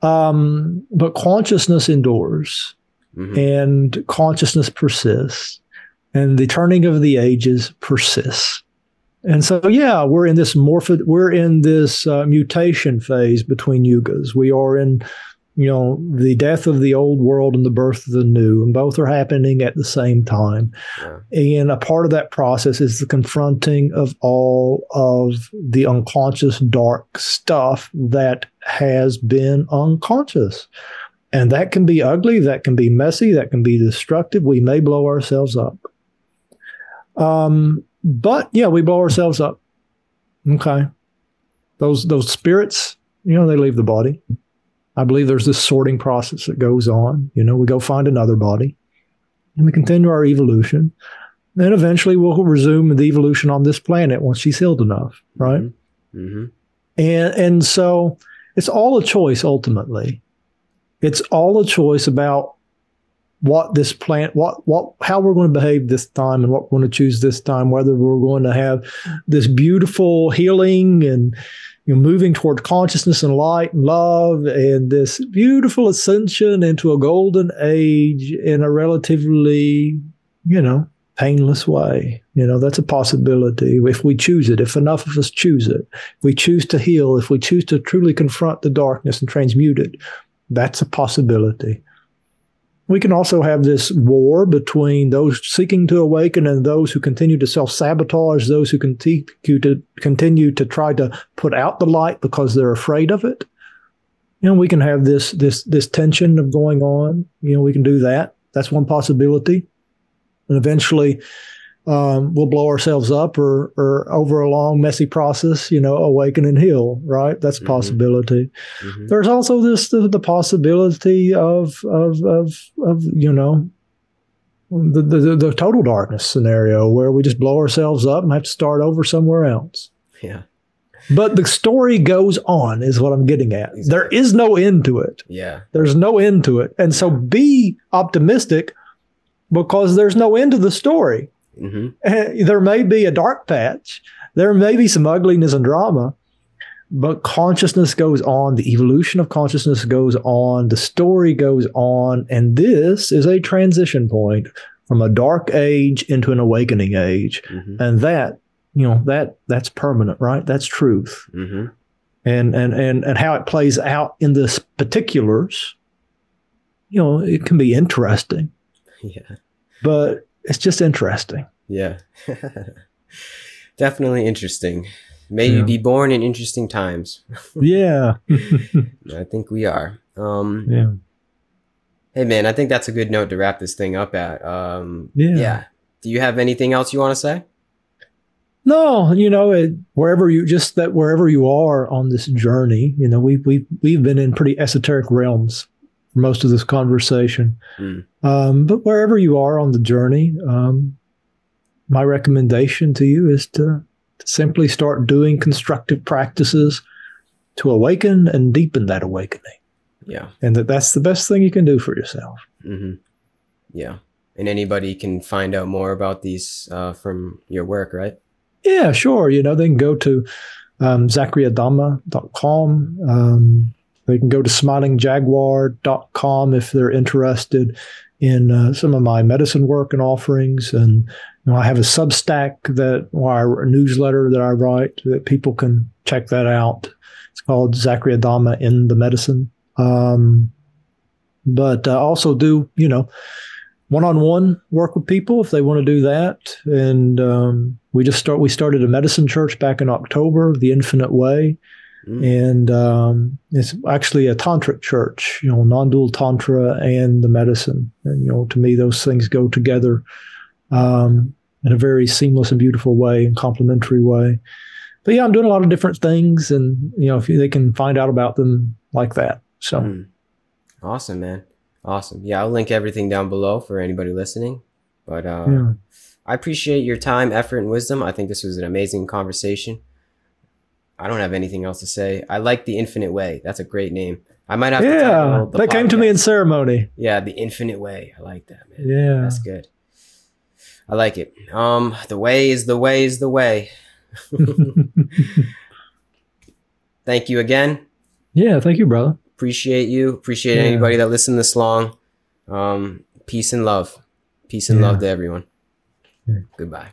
Um, but consciousness endures mm-hmm. and consciousness persists and the turning of the ages persists. And so, yeah, we're in this morph, we're in this uh, mutation phase between yugas. We are in you know, the death of the old world and the birth of the new, and both are happening at the same time. Yeah. And a part of that process is the confronting of all of the unconscious dark stuff that has been unconscious. And that can be ugly, that can be messy, that can be destructive. We may blow ourselves up. Um, but yeah, we blow ourselves up. Okay. Those those spirits, you know, they leave the body. I believe there's this sorting process that goes on. You know, we go find another body and we continue our evolution. Then eventually we'll resume the evolution on this planet once she's healed enough, right? Mm-hmm. mm-hmm. And and so it's all a choice ultimately. It's all a choice about what this plant, what what how we're going to behave this time and what we're going to choose this time, whether we're going to have this beautiful healing and you know, moving toward consciousness and light and love and this beautiful ascension into a golden age in a relatively, you know, painless way. You know, that's a possibility if we choose it, if enough of us choose it. If we choose to heal, if we choose to truly confront the darkness and transmute it, that's a possibility. We can also have this war between those seeking to awaken and those who continue to self sabotage, those who continue to, continue to try to put out the light because they're afraid of it. You know, we can have this this this tension of going on. You know, we can do that. That's one possibility. and eventually um, we'll blow ourselves up or or over a long messy process you know awaken and heal right? That's a Mhm. possibility. Mhm. there's also this the, the possibility of of of of you know the, the the total darkness scenario where we just blow ourselves up and have to start over somewhere else. Yeah. but the story goes on is what i'm getting at. There is no end to it. Yeah. there's no end to it. And so be optimistic because there's no end to the story hmm Eh, there may be a dark patch, there may be some ugliness and drama, but consciousness goes on, the evolution of consciousness goes on, the story goes on, and this is a transition point from a dark age into an awakening age. hmm And that, you know, that that's permanent, right? That's truth. hmm And and and and how it plays out in the particulars, you know, it can be interesting, Yeah. but it's just interesting. Yeah. Definitely interesting. May you be born in interesting times. Yeah. I think we are. Um, yeah. Hey, man, I think that's a good note to wrap this thing up at. Um, Yeah. yeah. Do you have anything else you want to say? No, you know, it, wherever you just that wherever you are on this journey, you know, we we we've been in pretty esoteric realms for most of this conversation. Mm. Um, but wherever you are on the journey, um, my recommendation to you is to, to simply start doing constructive practices to awaken and deepen that awakening, Yeah. and that that's the best thing you can do for yourself. hmm Yeah. And anybody can find out more about these uh, from your work, right? Yeah, sure. You know, they can go to um, zacharyadama.com. Um, they can go to smilingjaguar.com if they're interested in uh, some of my medicine work and offerings. And you know, I have a Substack that, or a newsletter that I write that people can check that out. It's called Zachary Adama in the Medicine. Um, but uh, also do, you know, one-on-one work with people if they want to do that and um, we just start we started a medicine church back in october the infinite way Mm. and um, it's actually a tantric church you know non-dual tantra and the medicine and you know to me those things go together um, in a very seamless and beautiful way and complementary way but yeah i'm doing a lot of different things and you know if they can find out about them like that so Mm. Awesome, man. Awesome. Yeah, I'll link everything down below for anybody listening. But uh, yeah I appreciate your time, effort, and wisdom. I think this was an amazing conversation. I don't have anything else to say. I like the Infinite Way. That's a great name. I might have to yeah the that came to me in ceremony Yeah, the Infinite Way. I like that, man. yeah That's good. I like it. Um, the way is the way is the way. Thank you again. yeah thank you brother Appreciate you. Appreciate Yeah. anybody that listened this long. Um, peace and love. Peace and Yeah. love to everyone. Yeah. Goodbye.